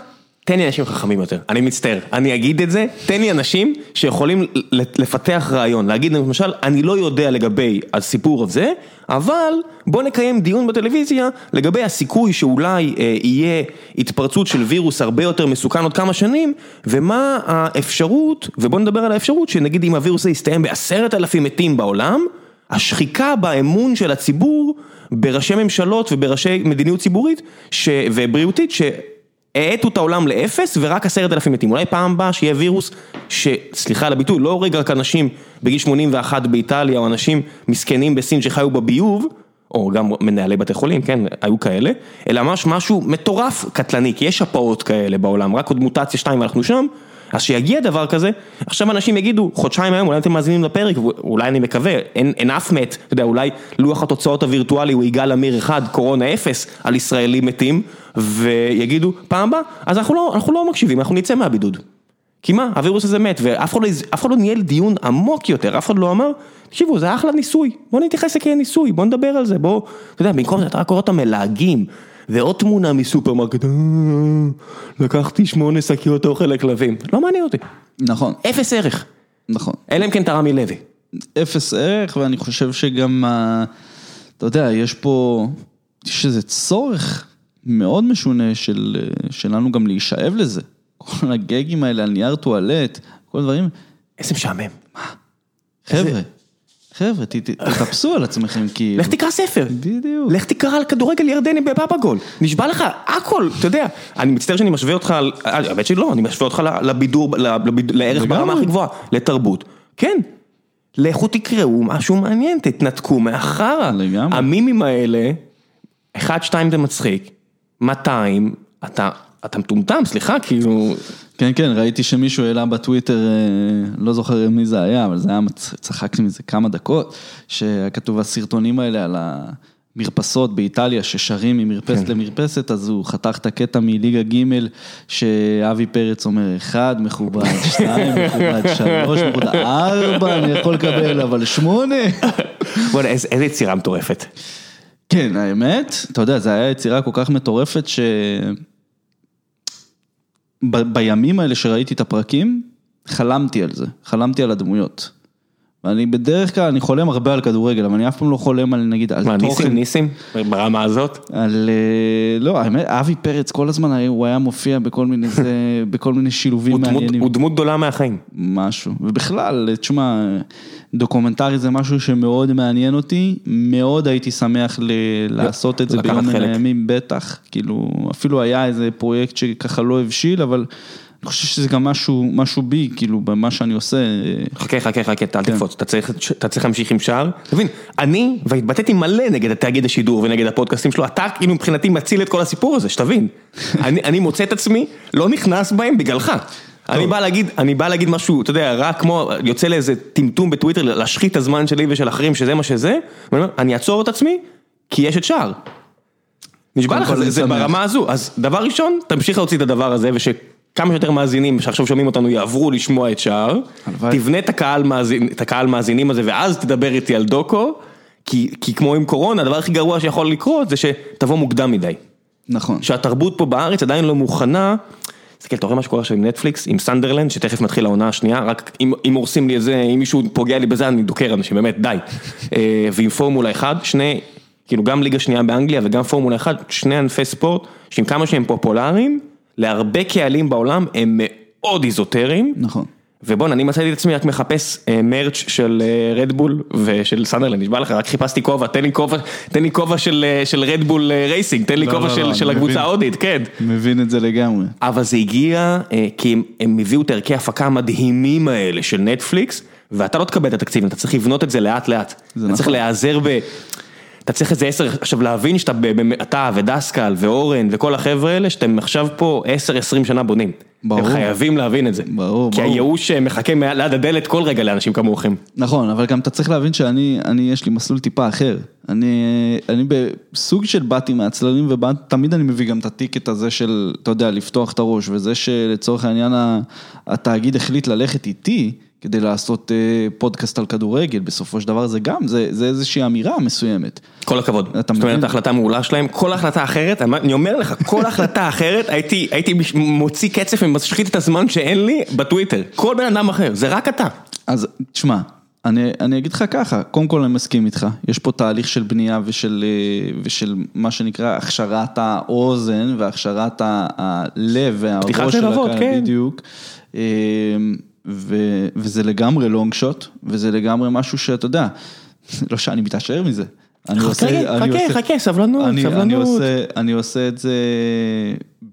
תן לי אנשים חכמים יותר, אני מצטער, אני אגיד את זה, תן לי אנשים שיכולים לפתח רעיון, להגיד למשל, אני לא יודע לגבי הסיפור הזה, אבל בוא נקיים דיון בטלוויזיה לגבי הסיכוי שאולי אה, יהיה התפרצות של וירוס הרבה יותר מסוכן עוד כמה שנים, ומה האפשרות, ובוא נדבר על האפשרות שנגיד אם הווירוס הזה יסתיים בעשרת אלפים מתים בעולם, השחיקה באמון של הציבור בראשי ממשלות ובראשי מדיניות ציבורית ש... ובריאותית שהאטו את העולם לאפס ורק עשרת אלפים מתים. אולי פעם הבאה שיהיה וירוס שסליחה על הביטוי, לא הורג רק אנשים בגיל 81 באיטליה או אנשים מסכנים בסין שחיו בביוב, או גם מנהלי בתי חולים, כן, היו כאלה, אלא ממש משהו מטורף קטלני, כי יש שפעות כאלה בעולם, רק עוד מוטציה שתיים ואנחנו שם, אז שיגיע דבר כזה, עכשיו אנשים יגידו, חודשיים היום, אולי אתם מאזינים לפרק, אולי אני מקווה, אין, אין אף מת, אתה יודע, אולי לוח התוצאות הווירטואלי הוא יגאל עמיר אחד, קורונה אפס, על ישראלים מתים, ויגידו, פעם הבאה, אז אנחנו לא, אנחנו לא מקשיבים, אנחנו נצא מהבידוד. כי מה, הווירוס הזה מת, ואף אחד, לא, אחד לא ניהל דיון עמוק יותר, אף אחד לא אמר, תקשיבו, זה אחלה ניסוי, בוא נתייחס לזה כניסוי, בוא נדבר על זה, בוא, אתה יודע, במקום זה אתה רק קורא אותם מלהגים, ועוד תמונה מסופרמרקט, "אה, לקחתי שמונה שקיות אוכל לכלבים, לא מעניין אותי, נכון, אפס ערך, נכון. אלא אם כן אתה רמי לוי. אפס ערך, ואני חושב שגם, ה- אתה יודע, יש פה, יש איזה צורך מאוד משונה של, שלנו גם להישאב לזה. כל הגגים האלה על נייר טואלט, כל הדברים. איזה משעמם. חבר'ה, חבר'ה, ת- ת- תטפסו על עצמכם, כאילו. לך תקרא ספר. בדיוק. לך תקרא על כדורגל ירדני בבאבגול, נשבע לך, הכל, אתה יודע, אני מצטער שאני משווה אותך, האמת שלא, אני משווה אותך לבידור, לערך. ברמה הכי גבוהה, לתרבות, כן, לכו תקראו משהו מעניין, תתנתקו מהחרא, לגמרי. המימים האלה, אחד, שתיים זה מצחיק, 200, אתה, אתה מטומטם, סליחה, כאילו, כן, כן, ראיתי שמישהו העלה בטוויטר, אה, לא זוכר מי זה היה, אבל זה היה, צחקתי מזה כמה דקות, שהיה כתוב הסרטונים האלה על המרפסות באיטליה ששרים ממרפסת כן. למרפסת, אז הוא חתך את הקטע מליגה ג' שאבי פרץ אומר, אחד מכובד, שתיים מכובד, שלוש מכובד, ארבע אני יכול לקבל, אבל שמונה. בוא'נה, איזה יצירה מטורפת. כן, האמת, אתה יודע, זו הייתה יצירה כל כך מטורפת ש... ב- בימים האלה שראיתי את הפרקים, חלמתי על זה, חלמתי על הדמויות. ואני בדרך כלל, אני חולם הרבה על כדורגל, אבל אני אף פעם לא חולם על נגיד, על מה. ניסים, ניסים? ברמה הזאת? על, אה, לא, האמת, אבי פרץ כל הזמן הוא היה מופיע בכל מיני, זה, בכל מיני שילובים מעניינים. הוא דמות גדולה מהחיים. משהו, ובכלל, תשמע, דוקומנטרי זה משהו שמאוד מעניין אותי, מאוד הייתי שמח ל- לעשות את זה ביום מן. הימים, בטח, כאילו, אפילו היה איזה פרויקט שככה לא הבשיל, אבל אני חושב שזה גם משהו, משהו בי, כאילו, במה שאני עושה, אה, חכה, חכה, חכה, אל כן. תקפוץ, אתה צריך, להמשיך עם שער. אתה מבין, אני, והתבטאתי מלא נגד התאגיד השידור ונגד הפודקאסטים שלו, אתה כאילו מבחינתי מציל את כל הסיפור הזה, שתבין. אני, אני מוצא את עצמי, לא נכנס בהם בגללך. אני בא להגיד, אני בא להגיד משהו, אתה יודע, רק כמו, יוצא לאיזה טמטום בטוויטר, להשחית את הזמן שלי ושל אחרים, שזה מה שזה, אני אעצור את עצמי, כי יש את שער. נשבע לך, זה, זה. ברמה הזו. אז דבר ראשון, תמשיך להוציא את הדבר הזה, ושכמה שיותר מאזינים שעכשיו שומעים אותנו יעברו לשמוע את שער. תבנה את הקהל, מאזין, את הקהל מאזינים הזה, ואז תדבר איתי על דוקו, כי, כי כמו עם קורונה, הדבר הכי גרוע שיכול לקרות זה שתבוא מוקדם מדי. נכון, שהתרבות פה בארץ עדיין לא מוכנה. תסתכל, אתה רואה מה שקורה עכשיו עם נטפליקס, עם סנדרלנד, שתכף מתחיל העונה השנייה, רק אם, אם הורסים לי את זה, אם מישהו פוגע לי בזה, אני דוקר אנשים, באמת, די. אה, ועם פורמולה 1, שני, כאילו גם ליגה שנייה באנגליה וגם פורמולה 1, שני ענפי ספורט, שעם כמה שהם פופולריים, להרבה קהלים בעולם הם מאוד איזוטריים. נכון. ובואנה, אני מצאתי את עצמי רק מחפש אה, merch של אה, רדבול ושל סנדרלנד, נשבע לך, רק חיפשתי כובע, תן לי כובע, תן לי כובע של, אה, של רדבול אה, Racing, תן לי לא, כובע לא, של, לא, של הקבוצה. ההודית, כן. מבין את זה לגמרי. אבל זה הגיע אה, כי הם, הם הביאו את ערכי ההפקה המדהימים האלה של נטפליקס, ואתה לא תקבל את התקציבים, אתה צריך לבנות את זה לאט לאט. אתה נכון. צריך להיעזר ב... אתה צריך איזה עשר, עכשיו להבין שאתה, אתה ודסקל ואורן וכל החבר'ה האלה, שאתם עכשיו פה עשר, עשרים שנה בונים. ברור. אתם חייבים להבין את זה. ברור, כי ברור. הייאוש אה, מחכה ליד הדלת כל רגע לאנשים כמוכם. נכון, אבל גם אתה צריך להבין שאני, אני, יש לי מסלול טיפה אחר. אני, אני בסוג של באתי מהצללים ותמיד אני מביא גם את הטיקט הזה של, אתה יודע, לפתוח את הראש, וזה שלצורך העניין התאגיד החליט ללכת איתי כדי לעשות אה, פודקאסט על כדורגל, בסופו של דבר זה גם, זה, זה איזושהי אמירה מסוימת. כל הכבוד. זאת אומרת, מבין? ההחלטה מעולה שלהם, כל החלטה אחרת, אני אומר לך, כל החלטה אחרת, הייתי, הייתי מוציא קצף ומשחית את הזמן שאין לי בטוויטר. כל בן אדם אחר, זה רק אתה. אז תשמע, אני, אני אגיד לך ככה, קודם כל אני מסכים איתך, יש פה תהליך של בנייה ושל, אה, ושל מה שנקרא הכשרת האוזן והכשרת הלב והראש של הקהל, כן. בדיוק, אה, ו, וזה לגמרי לונג שוט, וזה לגמרי משהו שאתה יודע, לא שאני מתעשר מזה. אני חכה, אני חכה, חכה, סבלנות, אני, אני, סבלנות. עושה, אני עושה את זה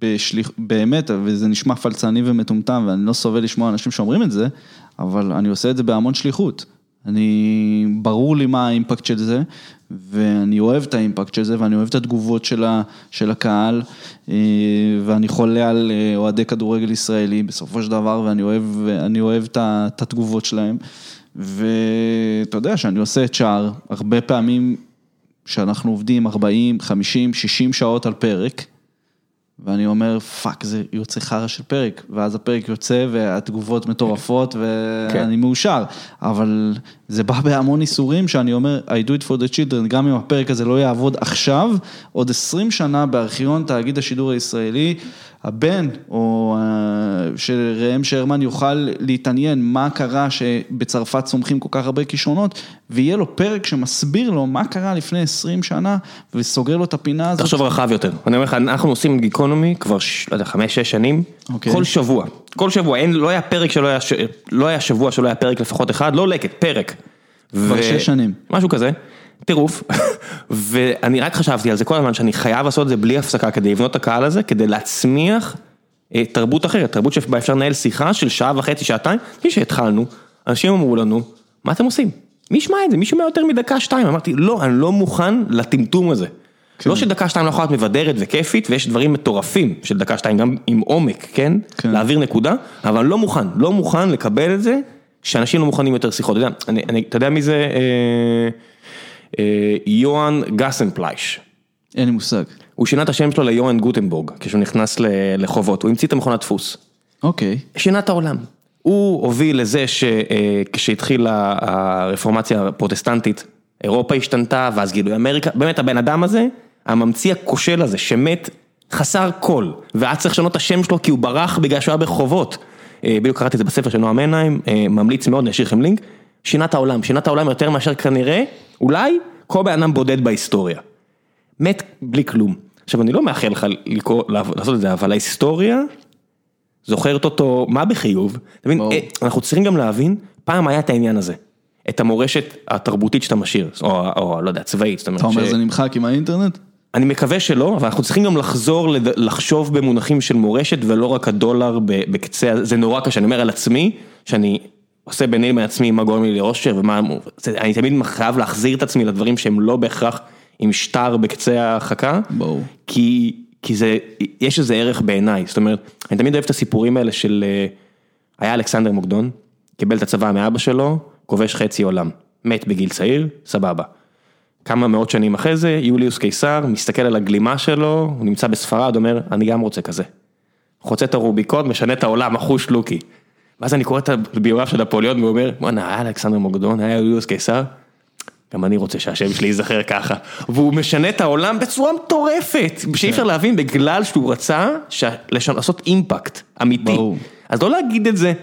בשליח, באמת, וזה נשמע פלצני ומטומטם, ואני לא סובל לשמוע אנשים שאומרים את זה, אבל אני עושה את זה בהמון שליחות. אני, ברור לי מה האימפקט של זה, ואני אוהב את האימפקט של זה, ואני אוהב את התגובות של, ה, של הקהל, אה, ואני חולה על אה, אוהדי כדורגל ישראלי בסופו של דבר, ואני אוהב, אוהב את, התגובות שלהם. ואתה יודע שאני עושה את שער, הרבה פעמים שאנחנו עובדים 40, 50, 60 שעות על פרק, ואני אומר, fuck, זה יוצא חרא של פרק, ואז הפרק יוצא והתגובות מטורפות ואני כן. מאושר, אבל זה בא בהמון ייסורים שאני אומר, I do it for the children, גם אם הפרק הזה לא יעבוד עכשיו, עוד 20 שנה בארכיון תאגיד השידור הישראלי, הבן או אה, של ראם שרמן יוכל להתעניין מה קרה שבצרפת צומחים כל כך הרבה כישרונות, ויהיה לו פרק שמסביר לו מה קרה לפני 20 שנה, וסוגר לו את הפינה הזאת. תחשוב רחב יותר, אני אומר לך, אנחנו עושים גיקונומי כבר, לא יודע, חמש, שש שנים, אוקיי. כל שבוע, כל שבוע, אין, לא היה פרק שלא היה, לא היה שבוע שלא היה פרק לפחות אחד, לא לקט, פרק. כבר שש שנים. משהו כזה, טירוף, ואני רק חשבתי על זה כל הזמן, שאני חייב לעשות את זה בלי הפסקה כדי לבנות את הקהל הזה, כדי להצמיח אה, תרבות אחרת, תרבות שבה אפשר לנהל שיחה של שעה וחצי, שעתיים, כפי שהתחלנו, אנשים אמרו לנו, מה אתם עושים? מי ישמע את זה? מי שומע יותר מדקה שתיים? אמרתי, לא, אני לא מוכן לטמטום הזה. כן. לא שדקה שתיים לא יכולה להיות מבדרת וכיפית, ויש דברים מטורפים של דקה שתיים, גם עם עומק, כן? כן. להעביר נקודה, אבל לא מוכן, לא מוכן לקבל את זה, שאנשים לא מוכנים יותר שיחות. אתה יודע, יודע מי זה אה, אה, יוהאן גסנפלייש? אין לי מושג. הוא שינה את השם שלו ליוהאן גוטנבורג, כשהוא נכנס לחובות, הוא המציא את המכונת דפוס. אוקיי, שינה את העולם. הוא הוביל לזה שכשהתחילה הרפורמציה הפרוטסטנטית, אירופה השתנתה, ואז גילוי אמריקה, באמת הבן אדם הזה, הממציא הכושל הזה, שמת חסר כל, והיה צריך לשנות את השם שלו כי הוא ברח בגלל שהוא היה ברחובות. אה, בדיוק קראתי את זה בספר של נועם עיניים, אה, ממליץ מאוד, אני אשאיר לכם לינק, שינה את העולם, שינה את העולם יותר מאשר כנראה, אולי, כל בן אדם בודד בהיסטוריה. מת בלי כלום. עכשיו אני לא מאחל לך לקרוא, לעשות את זה, אבל ההיסטוריה זוכרת אותו, מה בחיוב, אתה מבין. אה, אנחנו צריכים גם להבין, פעם היה את העניין הזה, את המורשת התרבותית שאתה משאיר, או, או לא יודע, צבאית, זאת אומרת, אתה אומר ש- זה נמחק עם האינטרנט? אני מקווה שלא, אבל אנחנו צריכים גם לחזור לחשוב במונחים של מורשת ולא רק הדולר בקצה, זה נורא קשה, אני אומר על עצמי, שאני עושה ביני לבין עצמי מה גורם לי לאושר ומה, זה- אני תמיד חייב להחזיר את עצמי לדברים שהם לא בהכרח עם שטר בקצה ברור. כי, כי זה, יש איזה ערך בעיניי, זאת אומרת, אני תמיד אוהב את הסיפורים האלה של, אה, היה אלכסנדר מוקדון, קיבל את הצבא מאבא שלו, כובש חצי עולם, מת בגיל צעיר, סבבה. כמה מאות שנים אחרי זה, יוליוס קיסר, מסתכל על הגלימה שלו, הוא נמצא בספרד, אומר, אני גם רוצה כזה. חוצה את הרוביקון, משנה את העולם, אחוש לוקי. ואז אני קורא את הביוגרף של נפוליאון ואומר, בואנה, היה אלכסנדר מוקדון, היה יוליוס קיסר, גם אני רוצה שהשם שלי ייזכר ככה. והוא משנה את העולם בצורה מטורפת, שאי אפשר להבין, בגלל שהוא רצה לעשות אימפקט אמיתי. ברור. אז לא להגיד את זה,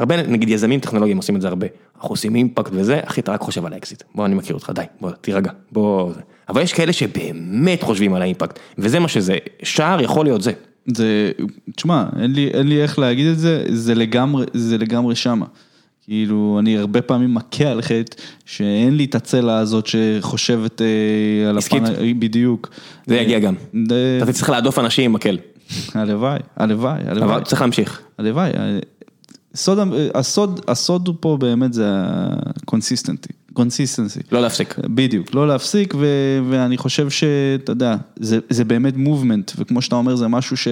הרבה, נגיד יזמים טכנולוגיים עושים את זה הרבה, אנחנו עושים impact וזה, אחי אתה רק חושב על האקזיט, בוא אני מכיר אותך, די, בוא תירגע, בוא, זה. אבל יש כאלה שבאמת חושבים על ה impact, וזה מה שזה, שער יכול להיות זה. זה, תשמע, אין לי, אין לי איך להגיד את זה, זה לגמרי, זה לגמרי שמה. כאילו, אני הרבה פעמים מכה על חטא שאין לי את הצלע הזאת שחושבת אה, על. הפן, בדיוק. זה יגיע גם. זה- אתה צריך להדוף אנשים עם מקל, הלוואי, הלוואי, הלוואי. אבל צריך להמשיך. הלוואי, הסוד, הסוד, הסוד הוא פה באמת זה ה-consistency, consistency. לא להפסיק. בדיוק, לא להפסיק, ו, ואני חושב שאתה יודע, זה, זה באמת מובמנט, וכמו שאתה אומר, זה משהו ש...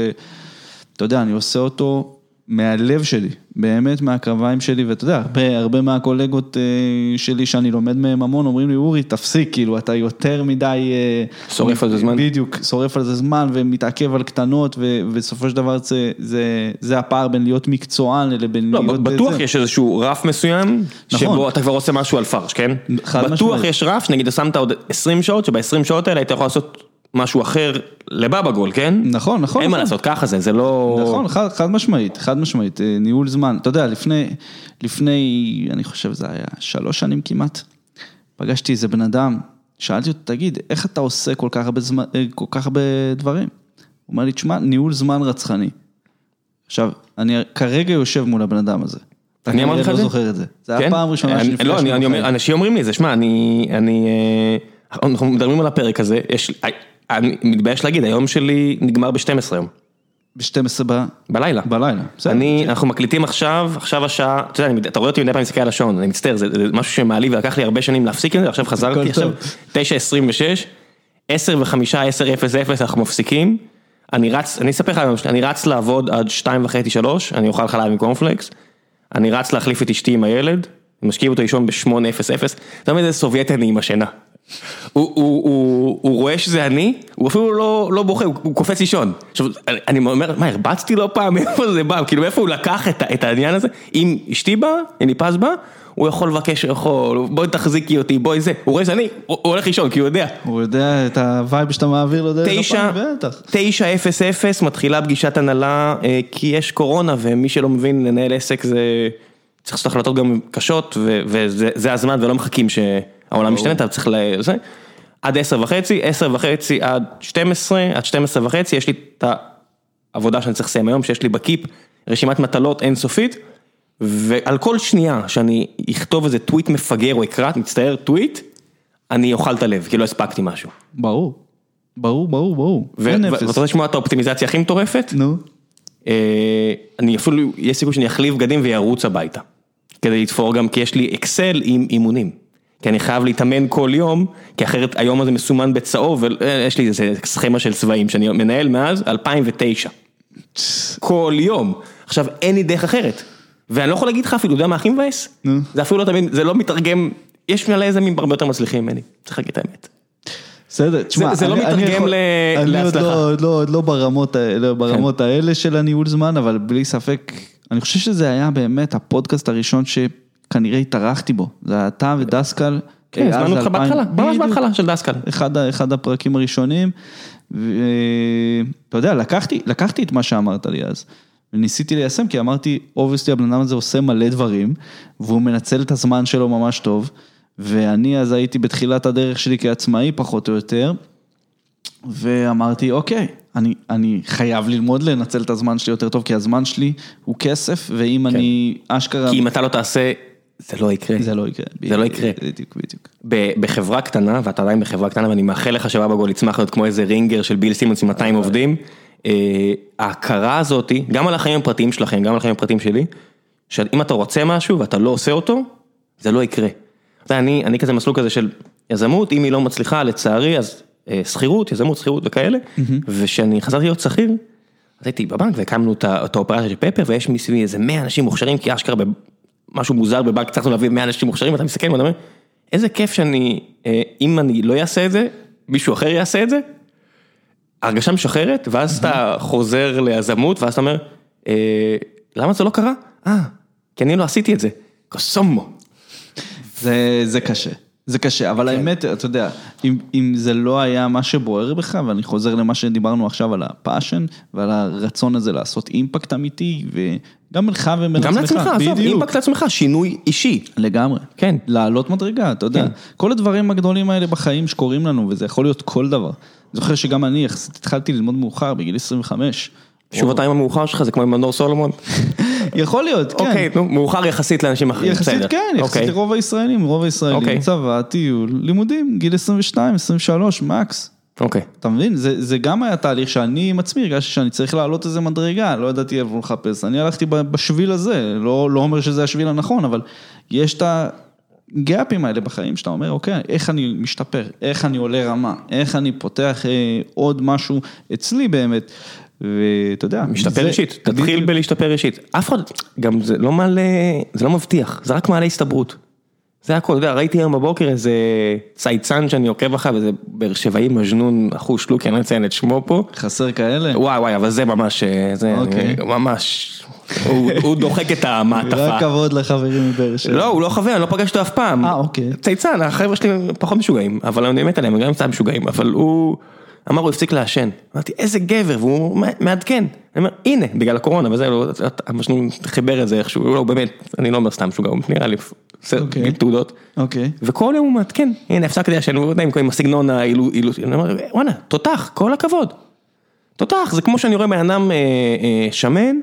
אתה יודע, אני עושה אותו מהלב שלי, באמת מהקרביים שלי, ואתה יודע, הרבה, הרבה מהקולגות אה, שלי שאני לומד מהם המון, אומרים לי, אורי, תפסיק, כאילו, אתה יותר מדי... אה, שורף על זה זמן. בדיוק, שורף על זה זמן ומתעכב על קטנות, ו- ובסופו של דבר זה, זה, זה הפער בין להיות מקצוען לבין לא, להיות... בטוח בזה. יש איזשהו רף מסוים, נכון. שבו אתה כבר עושה משהו על פרש, כן? חד בטוח משמעית. יש רף, שנגיד שמת עוד 20 שעות, שב-20 שעות האלה היית יכול לעשות משהו אחר לבבא גול, כן? נכון, נכון. אין מה נכון. לעשות, ככה זה, זה לא... נכון, חד, חד משמעית, חד משמעית, אה, ניהול זמן, אתה יודע, לפני, לפני, אני חושב זה היה שלוש שנים כמעט, פגשתי איזה בן אדם, שאלתי אותו, תגיד, איך אתה עושה כל כך הרבה זמן, אה, כל כך הרבה דברים? הוא אומר לי, תשמע, ניהול זמן רצחני. עכשיו, אני כרגע יושב מול הבן אדם הזה. אני אמרתי לך כנראה את זה? לא זוכר את זה. זה היה כן? פעם ראשונה אני- שנפגשנו. לא, אני- אני אומר. אנשים אומרים לי את זה, שמע, אני, אני, אה, אנחנו מדברים על הפרק הזה, יש, אני מתבייש להגיד, היום שלי נגמר ב-12 היום. ב-12 ב... בלילה. בלילה. בסדר. אני, אנחנו מקליטים עכשיו, עכשיו השעה, אתה יודע, אני- אתה רואה אותי מדי פעם מסתכל על השעון, אני מצטער, זה זה משהו שמעליב ולקח לי הרבה שנים להפסיק עם זה, עכשיו חזרתי עכשיו, טוב. 9.26, 10 ו-5, 10.00 אנחנו מפסיקים, אני רץ, אני אספר לך, אני רץ לעבוד עד 2 וחצי, 3, אני אוכל חלב עם קורנפלקס, אני רץ להחליף את אשתי עם הילד, משכיב אותו לישון ב-8.00, אתה מבין איזה סובייט אני עם השינה. הוא, הוא, הוא, הוא רואה שזה אני, הוא אפילו לא, לא בוכה, הוא, הוא קופץ לישון. עכשיו, אני- אני אומר, מה, הרבצתי לו פעם, מאיפה זה בא? כאילו, מאיפה הוא לקח את, את העניין הזה? אם אשתי באה, אם פז באה, הוא יכול לבקש לאכול, בואי תחזיקי אותי, בואי זה. הוא רואה שאני, הוא, הוא הולך לישון, כי הוא יודע. הוא יודע את ה vibe שאתה מעביר לו דרך הפעם, בטח. תשע אפס אפס, מתחילה פגישת הנהלה, אה, כי יש קורונה, ומי שלא מבין, לנהל עסק זה... צריך לעשות החלטות גם קשות, וזה זה הזמן, ולא מחכים שהעולם משתנה, אתה צריך ל... זה. עד עשר וחצי, עשר וחצי עד 12, עד 12 וחצי, יש לי את העבודה שאני צריך לסיים היום, שיש לי ב Keep רשימת מטלות אינסופית, ועל כל שנייה שאני אכתוב איזה טוויט מפגר או אקרא, מצטער, טוויט, אני אוכל את הלב, כי לא הספקתי משהו. ברור. ברור, ברור, ברור. ואתה רוצה לשמוע את האופטימיזציה הכי מטורפת? נו. אה, אני אפילו, יש סיכוי שאני אחליף בגדים וירוץ הביתה. כדי לתפור גם, כי יש לי אקסל עם אימונים. כי אני חייב להתאמן כל יום, כי אחרת היום הזה מסומן בצהוב, ויש לי איזה סכמה של צבעים שאני מנהל מאז 2009. כל יום. עכשיו, אין לי דרך אחרת. ואני לא יכול להגיד לך אפילו, אתה יודע מה הכי מבאס? זה אפילו לא תמיד, זה לא מתרגם, יש מלא יזמים הרבה יותר מצליחים ממני, צריך להגיד את האמת. בסדר, תשמע, זה לא אני- אני מתרגם יכול- ל- אני עוד להצלחה. לא- עוד לא, עוד לא ברמות האלה, ברמות האלה של הניהול זמן, אבל בלי ספק, אני חושב שזה היה באמת הפודקאסט הראשון שכנראה התארחתי בו. זה היה אתה ודסקל. כן, אה, הזמנו אותך 2000 בהתחלה, ממש. בהתחלה של דסקל. אחד, אחד הפרקים הראשונים, ואתה יודע, לקחתי, לקחתי את מה שאמרת לי אז, וניסיתי ליישם, כי אמרתי, אובייסטי הבן אדם הזה עושה מלא דברים, והוא מנצל את הזמן שלו ממש טוב, ואני אז הייתי בתחילת הדרך שלי כעצמאי, פחות או יותר, ואמרתי, אוקיי, אני, אני חייב ללמוד לנצל את הזמן שלי יותר טוב, כי הזמן שלי הוא כסף, ואם אני אשכרה... כן. כי אם אתה לא תעשה, זה לא יקרה. זה לא יקרה. זה לא יקרה. בדיוק, בדיוק. בחברה קטנה, ואתה עדיין בחברה קטנה, ואני מאחל לך שבא בגול יצמח להיות כמו איזה רינגר של ביל סימונס עם 200 עובדים, אה, ההכרה הזאתי, גם על החיים הפרטיים שלכם, גם על החיים הפרטיים שלי, שאם אתה רוצה משהו ואתה לא עושה אותו, זה לא יקרה. אתה יודע, אני, אני כזה מסלול כזה של יזמות, אם היא לא מצליחה, לצערי, אז אה, שכירות, יזמות, שכירות וכאלה, וכשאני חזרתי להיות שכיר, אז הייתי בבנק והקמנו את האופרציה של פפר, ויש מסביבי איזה 100 אנשים מוכשרים, כי אשכרה משהו מוזר בבנק, הצלחנו להביא 100 אנשים מוכשרים, ואתה מסתכל ואתה אומר, איזה כיף שאני, אה, אם אני לא אעשה את זה, מישהו אחר יעשה את זה, הרגשה משחררת, ואז אתה חוזר ליזמות, ואז אתה אומר, אה, למה זה לא קרה? אה, כי אני לא עשיתי את זה. קוסומו. זה, זה קשה, זה קשה, אבל כן. האמת, אתה יודע, אם, אם זה לא היה מה שבוער בך, ואני חוזר למה שדיברנו עכשיו על הפאשן, ועל הרצון הזה לעשות אימפקט אמיתי, וגם לך ומעצמך, גם לעצמך, עזוב, אימפקט לעצמך, שינוי אישי. לגמרי, כן. לעלות מדרגה, אתה יודע, כן. כל הדברים הגדולים האלה בחיים שקורים לנו, וזה יכול להיות כל דבר. זוכר שגם אני התחלתי ללמוד מאוחר, בגיל 25. שוב הטיים המאוחר שלך זה כמו עם מנור סולומון? יכול להיות, כן. אוקיי, נו, מאוחר יחסית לאנשים אחרים, בסדר. יחסית כן, יחסית אוקיי. לרוב הישראלים, רוב הישראלים, אוקיי. צבא, טיול, לימודים, גיל 22, 23, מקס. אוקיי. אתה מבין? זה, זה גם היה תהליך שאני עם עצמי הרגשתי שאני צריך לעלות איזה מדרגה, לא ידעתי איפה לחפש. אני הלכתי בשביל הזה, לא, לא אומר שזה השביל הנכון, אבל יש את הגאפים האלה בחיים, שאתה אומר, אוקיי, איך אני משתפר, איך אני עולה רמה, איך אני פותח אה, עוד משהו אצלי באמת, ואתה יודע, משתפר אישית, תתחיל בלהשתפר אישית. אף אחד, גם זה לא מעלה, זה לא מבטיח, זה רק מעלה הסתברות. זה הכל, אתה יודע, ראיתי היום בבוקר איזה צייצן שאני עוקב אחריו, איזה באר שבעי מג'נון אחוש שלוקי, אני לא אציין את שמו פה. חסר כאלה. וואי וואי, אבל זה ממש, אה, זה אוקיי. ממש, הוא הוא דוחק את המעטפה. רק כבוד לחברים מבאר שבע. לא, הוא לא חבר, אני לא פגשתי אותו אף פעם. אה, אוקיי. צייצן, החבר'ה שלי פחות משוגעים, אבל אני מת עליהם, גם קצת משוגעים, אבל הוא אמר הוא הפסיק לעשן. אמרתי, איזה גבר, והוא מעדכן. אני אומר, הנה, בגלל הקורונה, וזה, לא, המשנים חיבר את זה איכשהו, לא, באמת, אני לא אומר סתם משוגע, הוא נראה לי, בסדר, אוקיי. תעודות. אוקיי. וכל יום הוא מעדכן, הנה, הפסקתי לעשן, הוא יודע, עם הסגנון האילוץ, אני אומר, וואלה, תותח, כל הכבוד. תותח, זה כמו שאני רואה בן אדם אה, אה, שמן,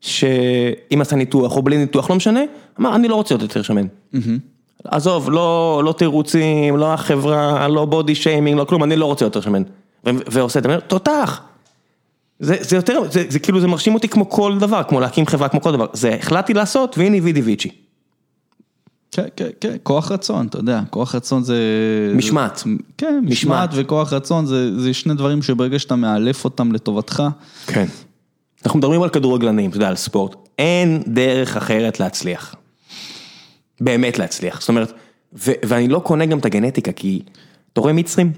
שאם עשה ניתוח או בלי ניתוח, לא משנה, אמר, אני לא רוצה להיות יותר שמן. עזוב, לא, לא תירוצים, לא החברה, לא בודי שיימינג, לא כלום, אני לא רוצה יותר שמן. ועושה את זה, תותח. זה, זה יותר, זה, זה כאילו זה מרשים אותי כמו כל דבר, כמו להקים חברה כמו כל דבר, זה החלטתי לעשות והנה וידי ויצ'י. כן, כן, כן, כוח רצון, אתה יודע, כוח רצון זה... משמעת. כן, משמעת. וכוח רצון זה, זה שני דברים שברגע שאתה מאלף אותם לטובתך, כן. אנחנו מדברים על כדורגלנים, אתה יודע, על ספורט, אין דרך אחרת להצליח. באמת להצליח, זאת אומרת, ו- ואני לא קונה גם את הגנטיקה, כי אתה רואה מצרים,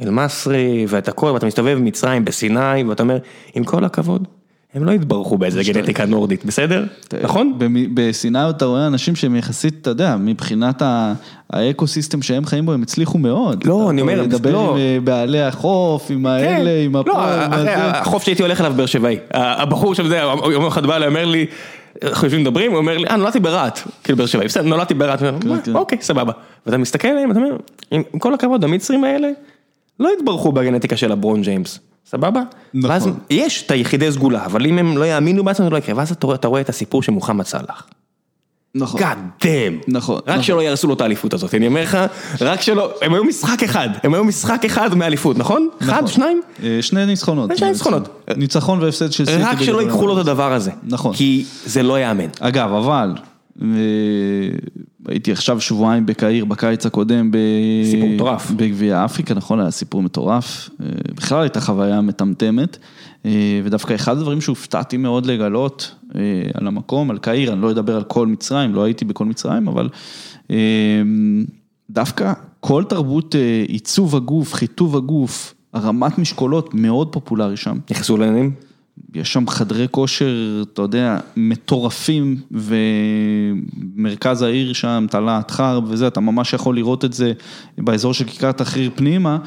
אל-מסרי ואת הכל, ואתה מסתובב במצרים, בסיני, ואתה אומר, עם כל הכבוד, הם לא התברכו באיזה גנטיקה נורדית, בסדר? נכון? בסיני אתה רואה אנשים שהם יחסית, אתה יודע, מבחינת ה ecosystem שהם חיים בו, הם הצליחו מאוד. לא, אני אומר, לדבר לא. עם אה, בעלי החוף, עם האלה, עם הפועל, לא, והזה. אחרי החוף שהייתי הולך אליו באר שבעי, הבחור שם זה, יום אחד בא אליי, אומר לי, אנחנו יושבים מדברים, הוא אומר לי, אה, נולדתי ברהט, כאילו באר שבעי, בסדר, נולדתי ברהט, כן. "מה, אוקיי, סבבה. ואתה מסתכל עליהם, אתה אומר, עם כל הכבוד, המצרים האלה, לא התברכו בגנטיקה של לברון ג'יימס, סבבה? נכון. ואז יש את היחידי סגולה, אבל אם הם לא יאמינו בעצמם זה לא יקרה, ואז אתה רואה- אתה רואה את הסיפור של מוחמד סאלח. נכון. God damn. נכון, רק נכון. שלא יהרסו לו את האליפות הזאת, אני אומר לך, רק שלא, הם היו משחק אחד, הם היו משחק אחד מהאליפות, נכון? אחד, נכון. שניים? אה, שני ניצחונות. שני ניצחונות. ניצחון והפסד של סיטי. רק שלא. ייקחו לו את הדבר הזה. נכון. כי זה לא ייאמן. אגב, אבל, אה, הייתי עכשיו שבועיים בקהיר בקיץ הקודם. ב- סיפור מטורף. בגביע אפריקה, נכון, היה סיפור מטורף. אה, בכלל הייתה חוויה מטמטמת, אה, ודווקא אחד הדברים שהופתעתי מאוד לגלות אה, על המקום, על קהיר, אני לא אדבר על כל מצרים, לא הייתי בכל מצרים, אבל דווקא כל תרבות עיצוב הגוף, חיטוב הגוף, הרמת משקולות מאוד פופולרי שם. נכנסו לעניינים? יש שם חדרי כושר, אתה יודע, מטורפים, ומרכז העיר שם, תלת חרב וזה, אתה ממש יכול לראות את זה באזור של כיכר תחריר פנימה,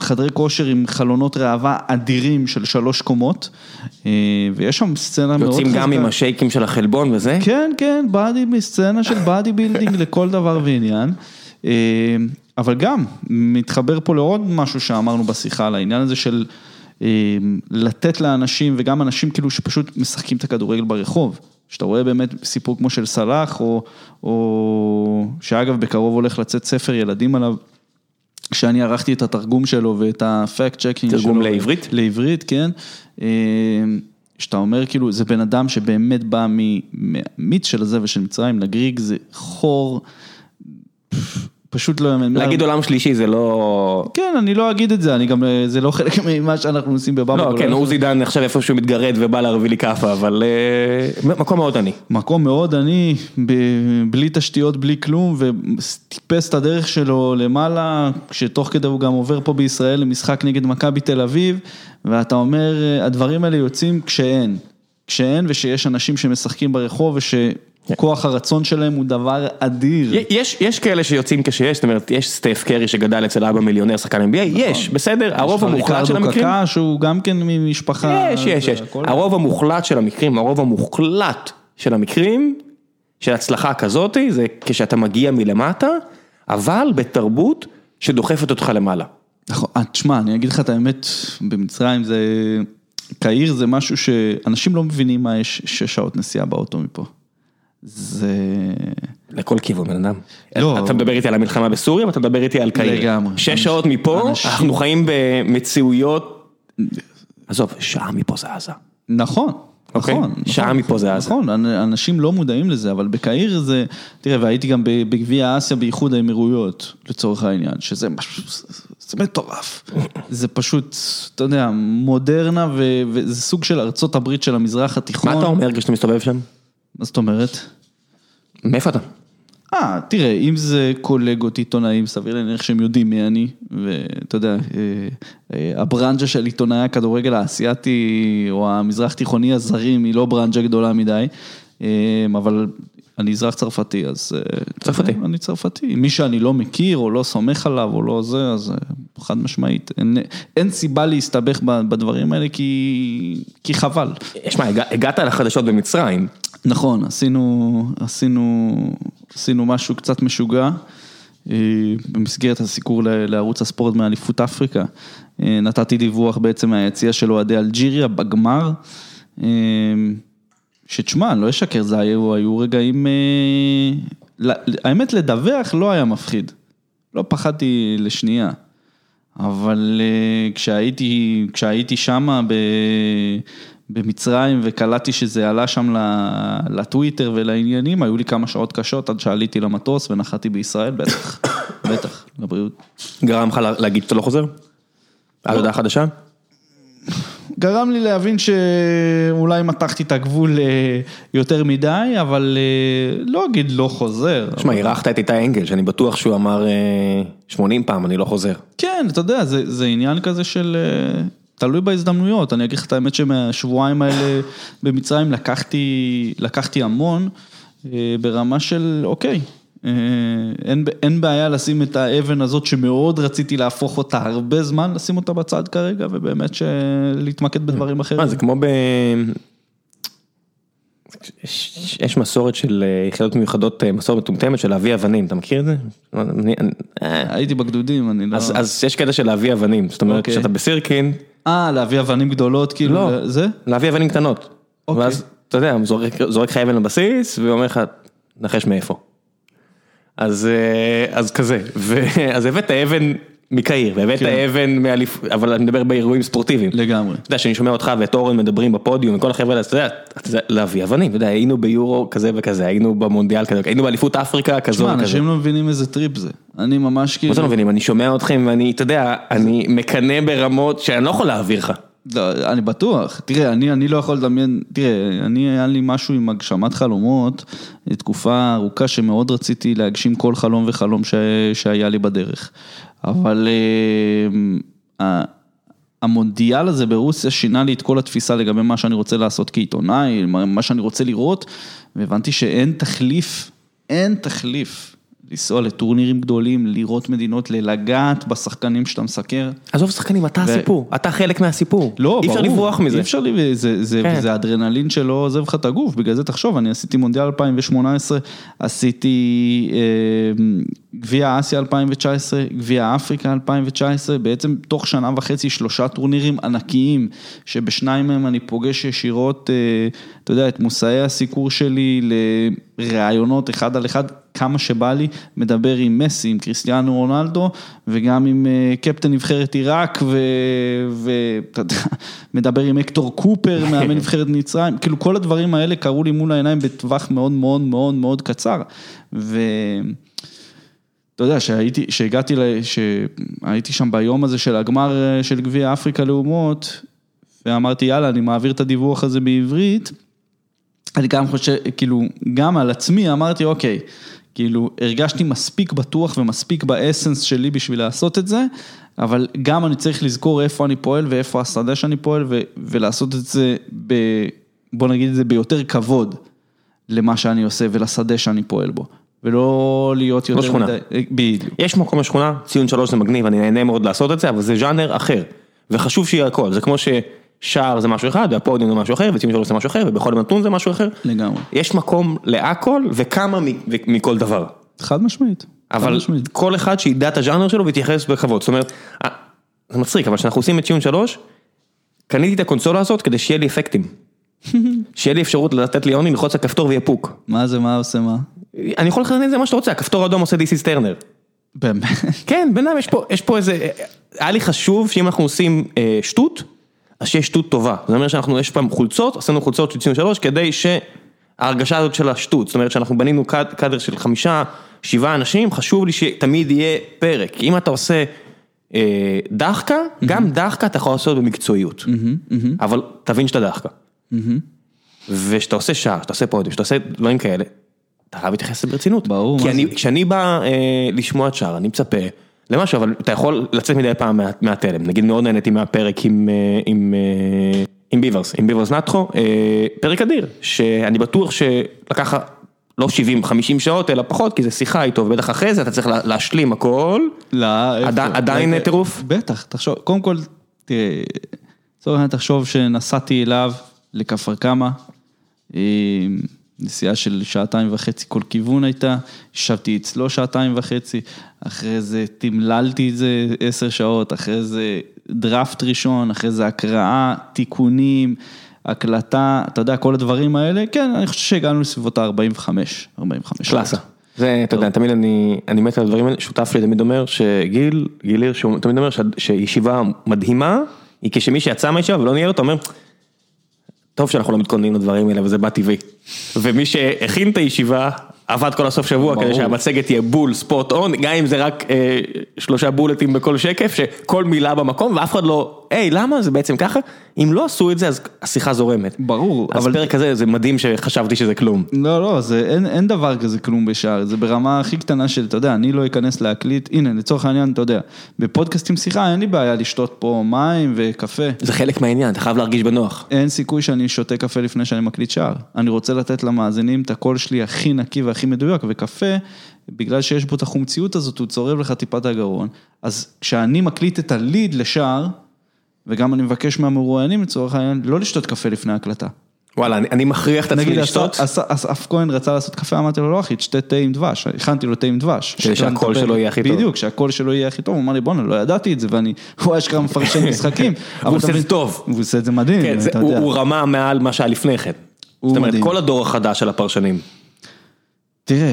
חדרי כושר עם חלונות ראווה אדירים של שלוש קומות, אה, ויש שם סצנה מאוד יוצאים גם חזקה. עם השייקים של החלבון וזה? כן, כן, body, סצנה של body building לכל דבר ועניין. אה, אבל גם, מתחבר פה לעוד משהו שאמרנו בשיחה על העניין הזה של לתת לאנשים, וגם אנשים כאילו שפשוט משחקים את הכדורגל ברחוב. שאתה רואה באמת סיפור כמו של סלאח, או, או שאגב בקרוב הולך לצאת ספר ילדים עליו. כשאני ערכתי את התרגום שלו ואת ה fact checking שלו. תרגום לעברית? לעברית, כן. אה, שאתה אומר כאילו, זה בן אדם שבאמת בא מהמיץ של הזה ושל מצרים, לגריג זה חור, פשוט לא יאמן. להגיד עולם שלישי זה לא... כן, אני לא אגיד את זה, אני גם, אה, זה לא חלק ממה שאנחנו עושים בבאבא. לא, כן, עוזי דן עכשיו איפשהו מתגרד ובא להרוויל לי כאפה, אבל אה, מקום מאוד עני. מקום מאוד עני, בלי תשתיות, בלי כלום, וטיפס את הדרך שלו למעלה, כשתוך כדי הוא גם עובר פה בישראל למשחק נגד מכבי תל אביב, ואתה אומר, אה, הדברים האלה יוצאים כשאין. כשאין ושיש אנשים שמשחקים ברחוב ושכוח הרצון שלהם הוא דבר אדיר. יש, יש כאלה שיוצאים כשיש, זאת אומרת, יש סטף קרי שגדל אצל אבא מיליונר שחקן NBA, יש, בסדר, הרוב המוחלט של המקרים, ריקרדו קקה שהוא גם כן ממשפחה. יש, יש, יש, הכל- הרוב המוחלט של המקרים, הרוב המוחלט של המקרים, של הצלחה כזאתי, זה כשאתה מגיע מלמטה, אבל בתרבות שדוחפת אותך למעלה. נכון, אה, תשמע, אני אגיד לך את האמת, במצרים זה, קהיר זה משהו שאנשים לא מבינים מה יש שש שעות נסיעה באוטו מפה. זה... לכל כיוון, בן אדם. לא. אתה מדבר איתי על המלחמה בסוריה ואתה מדבר איתי על קהיר. לגמרי. שש שעות מפה, אנשים- אנחנו חיים במציאויות, עזוב, שעה מפה זה עזה. נכון, אוקיי, נכון. שעה נכון, מפה זה עזה. נכון, אנ- אנשים לא מודעים לזה, אבל בקהיר זה, תראה, והייתי גם בגביע אסיה באיחוד האמירויות, לצורך העניין, שזה משהו, זה- מטורף. זה פשוט, אתה יודע, מודרנה, ו- וזה סוג של ארצות הברית של המזרח התיכון. מה אתה אומר כשאתה מסתובב שם? מה זאת אומרת? מאיפה אתה? אה, תראה, אם זה קולגות עיתונאים, סביר להניח שהם יודעים מי אני, ואתה יודע, אה, אה, הברנז'ה של עיתונאי הכדורגל האסייתי או המזרח תיכוני הזרים היא לא ברנז'ה גדולה מדי, אה, אבל אני אזרח צרפתי, אז... צרפתי. אני צרפתי. מי שאני לא מכיר או לא סומך עליו או לא זה, אז חד משמעית. אין, אין סיבה להסתבך בדברים האלה כי, כי חבל. שמע, הגע- הגעת לחדשות במצרים, נכון, עשינו, עשינו, עשינו משהו קצת משוגע אה, במסגרת הסיקור לערוץ הספורט מאליפות אפריקה. אה, נתתי דיווח בעצם מהיציע של אוהדי אלג'יריה בגמר, אה, שתשמע, אני לא אשקר, זה היו, היו רגעים, האמת לדווח לא היה מפחיד, לא פחדתי לשנייה. אבל כשהייתי, כשהייתי שמה ב, במצרים וקלטתי שזה עלה שם לטוויטר ולעניינים, היו לי כמה שעות קשות עד שעליתי למטוס ונחתי בישראל, בטח, בטח, לבריאות. גרם לך לה- להגיד שאתה לא חוזר? על הודעה חדשה? גרם לי להבין שאולי מתחתי את הגבול אה, יותר מדי, אבל אה, לא אגיד לא חוזר. תשמע, אירחת את איתי אנגל, שאני בטוח שהוא אמר אה, 80 פעם, אני לא חוזר. כן, אתה יודע, זה, זה עניין כזה של... אה, תלוי בהזדמנויות, אני אגיד לך את האמת שמהשבועיים האלה במצרים לקחתי, לקחתי המון אה, ברמה של אוקיי, אה, אין, אין בעיה לשים את האבן הזאת שמאוד רציתי להפוך אותה הרבה זמן, לשים אותה בצד כרגע ובאמת להתמקד בדברים אחרים. מה, זה כמו ב... יש מסורת של אה, יחידות מיוחדות, אה, מסורת מטומטמת של להביא אבנים, אתה מכיר את זה? אני- אה, הייתי בגדודים, אני לא... אז אז יש קטע של להביא אבנים, זאת אומרת, אוקיי. כשאתה בסירקין, אה, להביא אבנים גדולות, כאילו, לא. זה? להביא אבנים קטנות. אוקיי. ואז, אתה יודע, זורק, לך אבן לבסיס, ואומר לך, נחש מאיפה. אז, אז כזה, ואז הבאת אבן מקהיר, והבאת כן. אבן מאליפ... אבל אני מדבר באירועים ספורטיביים. לגמרי. אתה יודע, שאני שומע אותך ואת אורן מדברים בפודיום, וכל החבר'ה אתה יודע, להביא אבנים, אתה יודע, היינו ביורו כזה וכזה, היינו במונדיאל כזה, היינו באליפות אפריקה כזו וכזה. אנשים לא מבינים איזה trip זה. אני ממש כאילו... מה זה לא מבינים, אני שומע אתכם ואני, אתה יודע, אני מקנא ברמות שאני לא יכול להעביר לך. לא, אני בטוח, תראה, אני, אני לא יכול לדמיין, תראה, אני, היה לי משהו עם הגשמת חלומות, תקופה ארוכה שמאוד רציתי להגשים כל חלום וחלום ש, שהיה לי בדרך. אבל ה- המונדיאל הזה ברוסיה שינה לי את כל התפיסה לגבי מה שאני רוצה לעשות כעיתונאי, מה שאני רוצה לראות, והבנתי שאין תחליף, אין תחליף לנסוע לטורנירים גדולים, לראות מדינות, לגעת בשחקנים שאתה מסקר. עזוב שחקנים, אתה הסיפור, אתה חלק מהסיפור. לא, אי אפשר ברור, לברוח מזה. אי אפשר, לי- זה, זה, כן. זה אדרנלין שלא עוזב לך את הגוף, בגלל זה תחשוב, אני עשיתי מונדיאל 2018, עשיתי אה, גביע אסיה 2019, גביע אפריקה 2019, בעצם תוך שנה וחצי שלושה טורנירים ענקיים, שבשניים מהם אני פוגש ישירות, אה, אתה יודע, את מושאי הסיקור שלי לראיונות אחד על אחד, כמה שבא לי, מדבר עם מסי, עם קריסטיאנו רונלדו, וגם עם אה, קפטן נבחרת עיראק, ואתה יודע, מדבר עם הקטור קופר, מאמן נבחרת מצרים, כאילו כל הדברים האלה קרו לי מול העיניים בטווח מאוד מאוד מאוד מאוד קצר. ו... אתה יודע, שהייתי, שהגעתי, ל- שהייתי שם ביום הזה של הגמר אה, של גביע אפריקה לאומות, ואמרתי, יאללה, אני מעביר את הדיווח הזה בעברית, אני גם חושב, כאילו, גם על עצמי אמרתי, אוקיי, כאילו, הרגשתי מספיק בטוח ומספיק באסנס שלי בשביל לעשות את זה, אבל גם אני צריך לזכור איפה אני פועל ואיפה השדה שאני פועל, ו- ולעשות את זה, ב, בוא נגיד את זה, ביותר כבוד למה שאני עושה ולשדה שאני פועל בו. ולא להיות יותר שכונה. מדי, בדיוק. יש מקום בשכונה, ציון שלוש זה מגניב, אני נהנה מאוד לעשות את זה, אבל זה ז'אנר אחר. וחשוב שיהיה הכל, זה כמו ששער זה משהו אחד, והפודיום זה משהו אחר, וציון שלוש זה משהו אחר, ובכל נתון זה משהו אחר. לגמרי. יש מקום להכל וכמה מכל דבר. חד משמעית. חד אבל משמעית. כל אחד שידע את הז'אנר שלו ויתייחס בכבוד, זאת אומרת, אה, זה מצחיק, אבל כשאנחנו עושים את ציון שלוש, קניתי את הקונסולה הזאת כדי שיהיה לי אפקטים. שיהיה לי אפשרות לתת ליוני ללחוץ על כפתור ויהיה פוק. מה זה, מה עושה מה? אני יכול לכוון את זה מה שאתה רוצה, הכפתור האדום עושה דיסיס טרנר. באמת. כן, אדם, יש פה, יש פה איזה, היה לי חשוב שאם אנחנו עושים אה, שטות, אז שיהיה שטות טובה. זאת אומרת שאנחנו, יש פעם חולצות, עשינו חולצות של ציון שלוש, כדי שההרגשה הזאת של השטות, זאת אומרת שאנחנו בנינו קאדר של חמישה, שבעה אנשים, חשוב לי שתמיד יהיה פרק. כי אם אתה עושה אה, דחקה, גם דחקה אתה יכול לעשות במקצועיות. אבל תבין שאתה דחקה. וכשאתה עושה שער, כשאתה עושה פודיום, כשאתה עושה דברים כאלה, אתה חייב להתייחס לזה ברצינות. ברור, כי אני? כשאני בא אה, לשמוע את שער, אני מצפה למשהו, אבל אתה יכול לצאת מדי פעם מה, מהתלם. נגיד מאוד נהניתי מהפרק עם, אה, עם, אה, עם ביברס, עם ביברס נטחו, אה, פרק אדיר, שאני בטוח שלקח לא 70-50 שעות, אלא פחות, כי זה שיחה איתו, ובטח אחרי זה אתה צריך לה- להשלים הכל. לא, איפה? עדי- עדיין טירוף? בטח, תחשוב, קודם כל, תראה, לצורך העניין תחשוב שנסעתי אליו לכפר קמא, נסיעה של שעתיים וחצי כל כיוון הייתה, ישבתי אצלו שעתיים וחצי, אחרי זה תמללתי את זה עשר שעות, אחרי זה דראפט ראשון, אחרי זה הקראה, תיקונים, הקלטה, אתה יודע, כל הדברים האלה, כן, אני חושב שהגענו לסביבות ה-45, 45 שעות. קלאסה. זה, אתה יודע, תמיד אני, אני מת על הדברים האלה, שותף לי תמיד אומר שגיל, גיל הירש, הוא תמיד אומר שישיבה מדהימה, היא כשמי שיצא מהישיבה ולא ניהל אותה, אומר, טוב שאנחנו לא מתכוננים לדברים האלה וזה בא טבעי. ומי שהכין את הישיבה, עבד כל הסוף שבוע. כדי שהמצגת תהיה בול ספוט און, גם אם זה רק אה, שלושה בולטים בכל שקף, שכל מילה במקום ואף אחד לא, היי למה זה בעצם ככה? אם לא עשו את זה אז השיחה זורמת. ברור, אז אבל- פרק כזה זה מדהים שחשבתי שזה כלום. לא, לא, זה, אין, אין דבר כזה כלום בשער, זה ברמה הכי קטנה של, אתה יודע, אני לא אכנס להקליט, הנה, לצורך העניין, אתה יודע, בפודקאסט עם שיחה אין לי בעיה לשתות פה מים וקפה. זה חלק מהעניין, אתה חייב להרגיש בנוח. אין סיכוי שאני שותה קפה לפני שאני מקליט שער. אני רוצה לתת למאזינים את הקול שלי הכי נקי והכי מדויק, וקפה, בגלל שיש בו את החומציות הזאת, הוא צורב לך טיפה את הגרון. אז כשאני מקליט את ה lead לשער, וגם אני מבקש מהמרואיינים לצורך העניין, לא לשתות קפה לפני ההקלטה. וואלה, אני, אני מכריח את עצמי נגיד לשתות. אסף- אסף כהן רצה לעשות קפה, אמרתי לו לא אחי, תשתה תה עם דבש, הכנתי לו תה עם דבש. כדי שהקול שלו יהיה הכי טוב. בדיוק, שהקול שלו יהיה הכי טוב, הוא אמר לי בואנה, לא ידעתי את זה, ואני, הוא אשכרה מפרשן משחקים. אתה עושה את זה טוב. הוא עושה את זה מדהים, כן, אתה הוא, יודע. הוא רמה מעל מה שהיה לפני כן. הוא זאת אומרת. כל הדור החדש של הפרשנים. תראה, אה,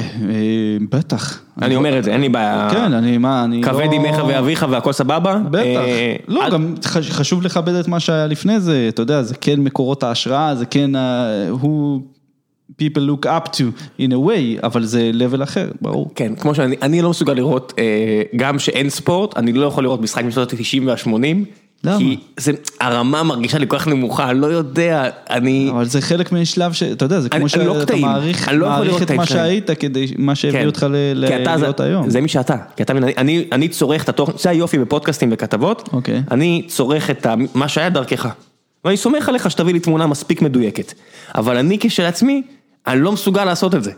בטח. אני אומר את זה, אין לי בעיה. כן, אני, מה, אני לא... כבד אמך ואביך והכל סבבה. בטח. אה, לא, גם חש- חשוב לכבד את מה שהיה לפני זה, אתה יודע, זה כן מקורות ההשראה, זה כן who people look up to in a way, אבל זה level אחר, ברור. כן, כמו שאני, אני לא מסוגל לראות, אה, גם שאין ספורט, אני לא יכול לראות משחק משנות ה-90 וה-80. למה? כי זה, הרמה מרגישה לי כל כך נמוכה, אני לא יודע, אני... אבל זה חלק משלב ש... אתה יודע, זה כמו לא שאתה קטעים. מעריך אני לא מעריך את מה. שהיית כדי, מה שהביא כן. אותך ל- להיות היום. זה מי שאתה, כי אתה, מבין, אני- אני, אני צורך את התוכן, זה היופי בפודקאסטים וכתבות, אוקיי. אני צורך את ה- מה שהיה דרכך, ואני סומך עליך שתביא לי תמונה מספיק מדויקת, אבל אני כשלעצמי, אני לא מסוגל לעשות את זה,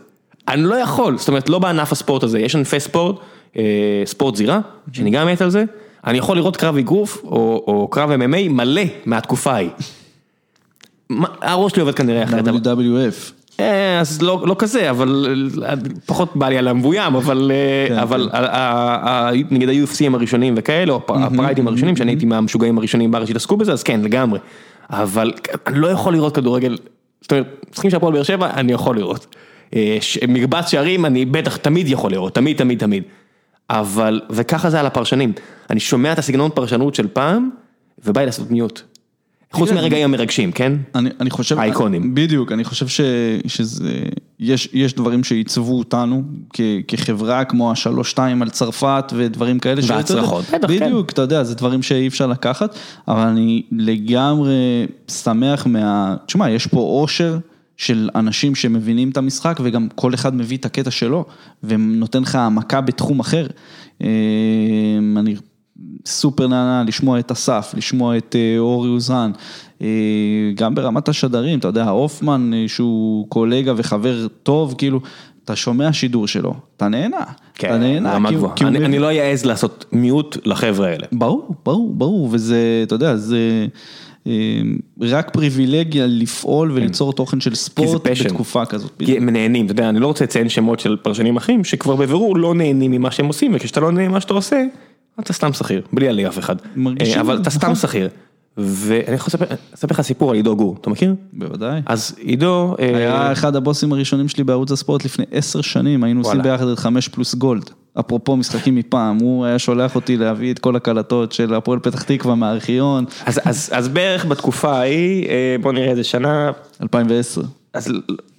אני לא יכול, זאת אומרת לא בענף הספורט הזה, יש ענפי ספורט, אה, ספורט זירה, שאני גם מת על זה, אני יכול לראות קרב אגרוף או, או קרב MMA מלא מהתקופה ההיא. מה- הראש שלי עובד כנראה אחרת, אבל- WWF. אה, אז לא, לא כזה, אבל אה, פחות בא לי על המבוים, אבל, אה, כן, אבל ה- ה- ה- נגיד ה-UFCים הראשונים וכאלה, או הפ- הפריידים הראשונים, שאני הייתי מהמשוגעים הראשונים בארץ שהתעסקו בזה, אז כן, לגמרי. אבל אני לא יכול לראות כדורגל, זאת אומרת, משחקים של הפועל באר שבע, אני יכול לראות. מקבץ שערים, אני בטח תמיד יכול לראות, תמיד, תמיד, תמיד. אבל, וככה זה על הפרשנים. אני שומע את הסגנון פרשנות של פעם, ובא לי לעשות מיוט. חוץ מהרגעים המרגשים, כן? אני, אני חושב, האיקונים. בדיוק, אני חושב ש, שזה, יש, יש דברים שעיצבו אותנו כ, כחברה, כמו השלוש שתיים על צרפת ודברים כאלה. והצלחות, בטח, כן. בדיוק, אתה יודע, זה דברים שאי אפשר לקחת, אבל אני לגמרי שמח מה... תשמע, יש פה עושר. של אנשים שמבינים את המשחק וגם כל אחד מביא את הקטע שלו ונותן לך העמקה בתחום אחר. אה, אני סופר נהנה לשמוע את אסף, לשמוע את אה, אורי אוזן, אה, גם ברמת השדרים, אתה יודע, הופמן אה, שהוא קולגה וחבר טוב, כאילו, אתה שומע שידור שלו, אתה נהנה, אתה נהנה, רמה גבוהה. אני, מבין- אני לא אעז לעשות מיוט לחבר'ה האלה. ברור, ברור, ברור, וזה, אתה יודע, זה רק פריבילגיה לפעול וליצור תוכן של ספורט. בתקופה כזאת. כי הם נהנים, אתה יודע, אני לא רוצה לציין שמות של פרשנים אחרים, שכבר בבירור לא נהנים ממה שהם עושים, וכשאתה לא נהנה ממה שאתה עושה, אתה סתם שכיר, בלי עלי אף אחד. מרגישים, אה, אבל אתה סתם. שכיר. ואני יכול לספר לך סיפור על עידו גור, אתה מכיר? בוודאי. אז עידו, אה, היה אחד הבוסים הראשונים שלי בערוץ הספורט לפני עשר שנים, היינו עושים. ביחד את חמש פלוס גולד. אפרופו משחקים מפעם, הוא היה שולח אותי להביא את כל הקלטות של הפועל פתח תקווה מהארכיון, אז- אז אז בערך בתקופה ההיא, אה, בוא נראה איזה שנה, 2010. אז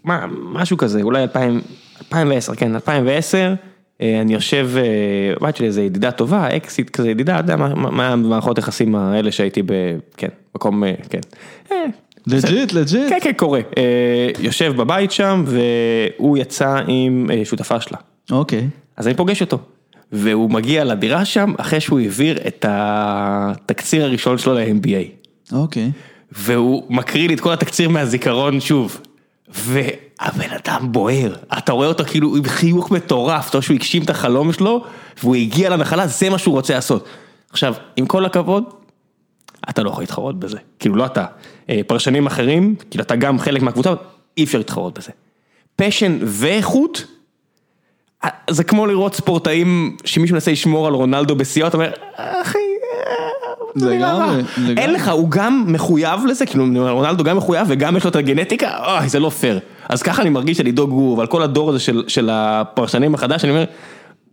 מה, משהו כזה, אולי 2000, 2010, כן, 2010, אה, אני יושב אה, בבית שלי איזה ידידה טובה, אקסית כזה ידידה, אתה יודע מה- המערכות יחסים האלה שהייתי ב... כן, מקום, כן. legit, legit. כן, כן, קורה. יושב בבית שם, והוא יצא עם שותפה שלה. אוקיי. אז אני פוגש אותו. והוא מגיע לדירה שם, אחרי שהוא העביר את התקציר הראשון שלו ל-MBA. אוקיי. והוא מקריא לי את כל התקציר מהזיכרון שוב. והבן אדם בוער, אתה רואה אותו כאילו עם חיוך מטורף, אתה רואה שהוא הגשים את החלום שלו, והוא הגיע לנחלה, זה מה שהוא רוצה לעשות. עכשיו, עם כל הכבוד, אתה לא יכול להתחרות בזה, כאילו לא אתה. אה, פרשנים אחרים, כאילו אתה גם חלק מהקבוצה, אי אפשר להתחרות בזה. passion ואיכות, זה כמו לראות ספורטאים שמישהו מנסה לשמור על רונלדו בשיאו, אתה אומר, אחי, אה, זה מילה רע. אין לך, הוא גם מחויב לזה, כאילו רונלדו גם מחויב וגם יש לו את הגנטיקה, אוי, זה לא פייר. אז ככה אני מרגיש על עידו גור ועל כל הדור הזה של, של הפרשנים החדש, אני אומר,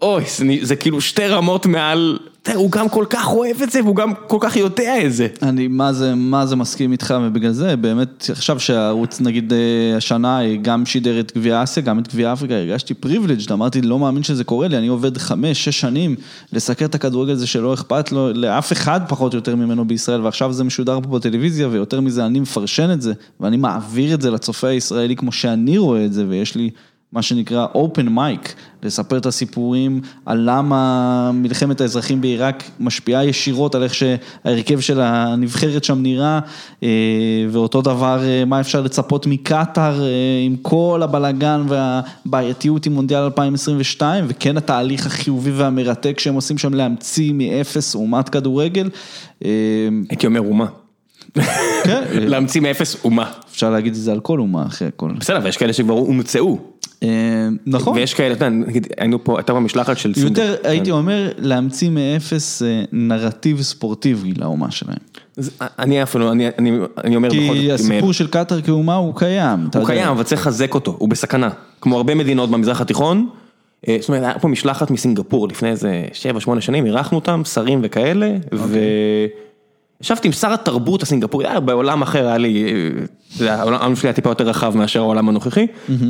אוי, זה, זה כאילו שתי רמות מעל, הוא גם כל כך אוהב את זה והוא גם כל כך יודע את זה. אני מה זה, מה זה מסכים איתך ובגלל זה באמת עכשיו שהערוץ נגיד אה, השנה גם שידר את גביע אסיה, גם את גביע אפריקה, הרגשתי privileged, אמרתי לא מאמין שזה קורה לי, אני עובד חמש, שש שנים לסקר את הכדורגל הזה שלא אכפת לו לאף אחד פחות או יותר ממנו בישראל ועכשיו זה משודר פה בטלוויזיה ויותר מזה אני מפרשן את זה ואני מעביר את זה לצופה הישראלי כמו שאני רואה את זה ויש לי מה שנקרא open mic, לספר את הסיפורים על למה מלחמת האזרחים בעיראק משפיעה ישירות על איך שההרכב של הנבחרת שם נראה, אה, ואותו דבר, אה, מה אפשר לצפות מקטאר אה, עם כל הבלגן והבעייתיות עם מונדיאל 2022, וכן התהליך החיובי והמרתק שהם עושים שם להמציא מאפס אומת כדורגל. הייתי אומר אומה. כן, להמציא מאפס אומה. אפשר להגיד את זה על כל אומה אחרי הכל. בסדר, ויש כאלה שכבר הומצאו. נכון. ויש כאלה, אתה יודע, נגיד, היינו פה, הייתה במשלחת של סינגפור. יותר הייתי אומר להמציא מאפס אה, נרטיב ספורטיבי לאומה שלהם. אני אפילו, אני, אני, אני אומר בכל זאת, כי הסיפור של קטאר כאומה הוא קיים. הוא יודע. קיים, אבל צריך לחזק אותו, הוא בסכנה. כמו הרבה מדינות במזרח התיכון, אה, זאת אומרת, היה פה משלחת מסינגפור לפני איזה 7-8 שנים, אירחנו אותם, שרים וכאלה, וישבתי עם שר התרבות הסינגפורי, היה בעולם אחר, היה לי, אתה יודע, העולם שלי היה טיפה יותר רחב מאשר העולם הנוכחי,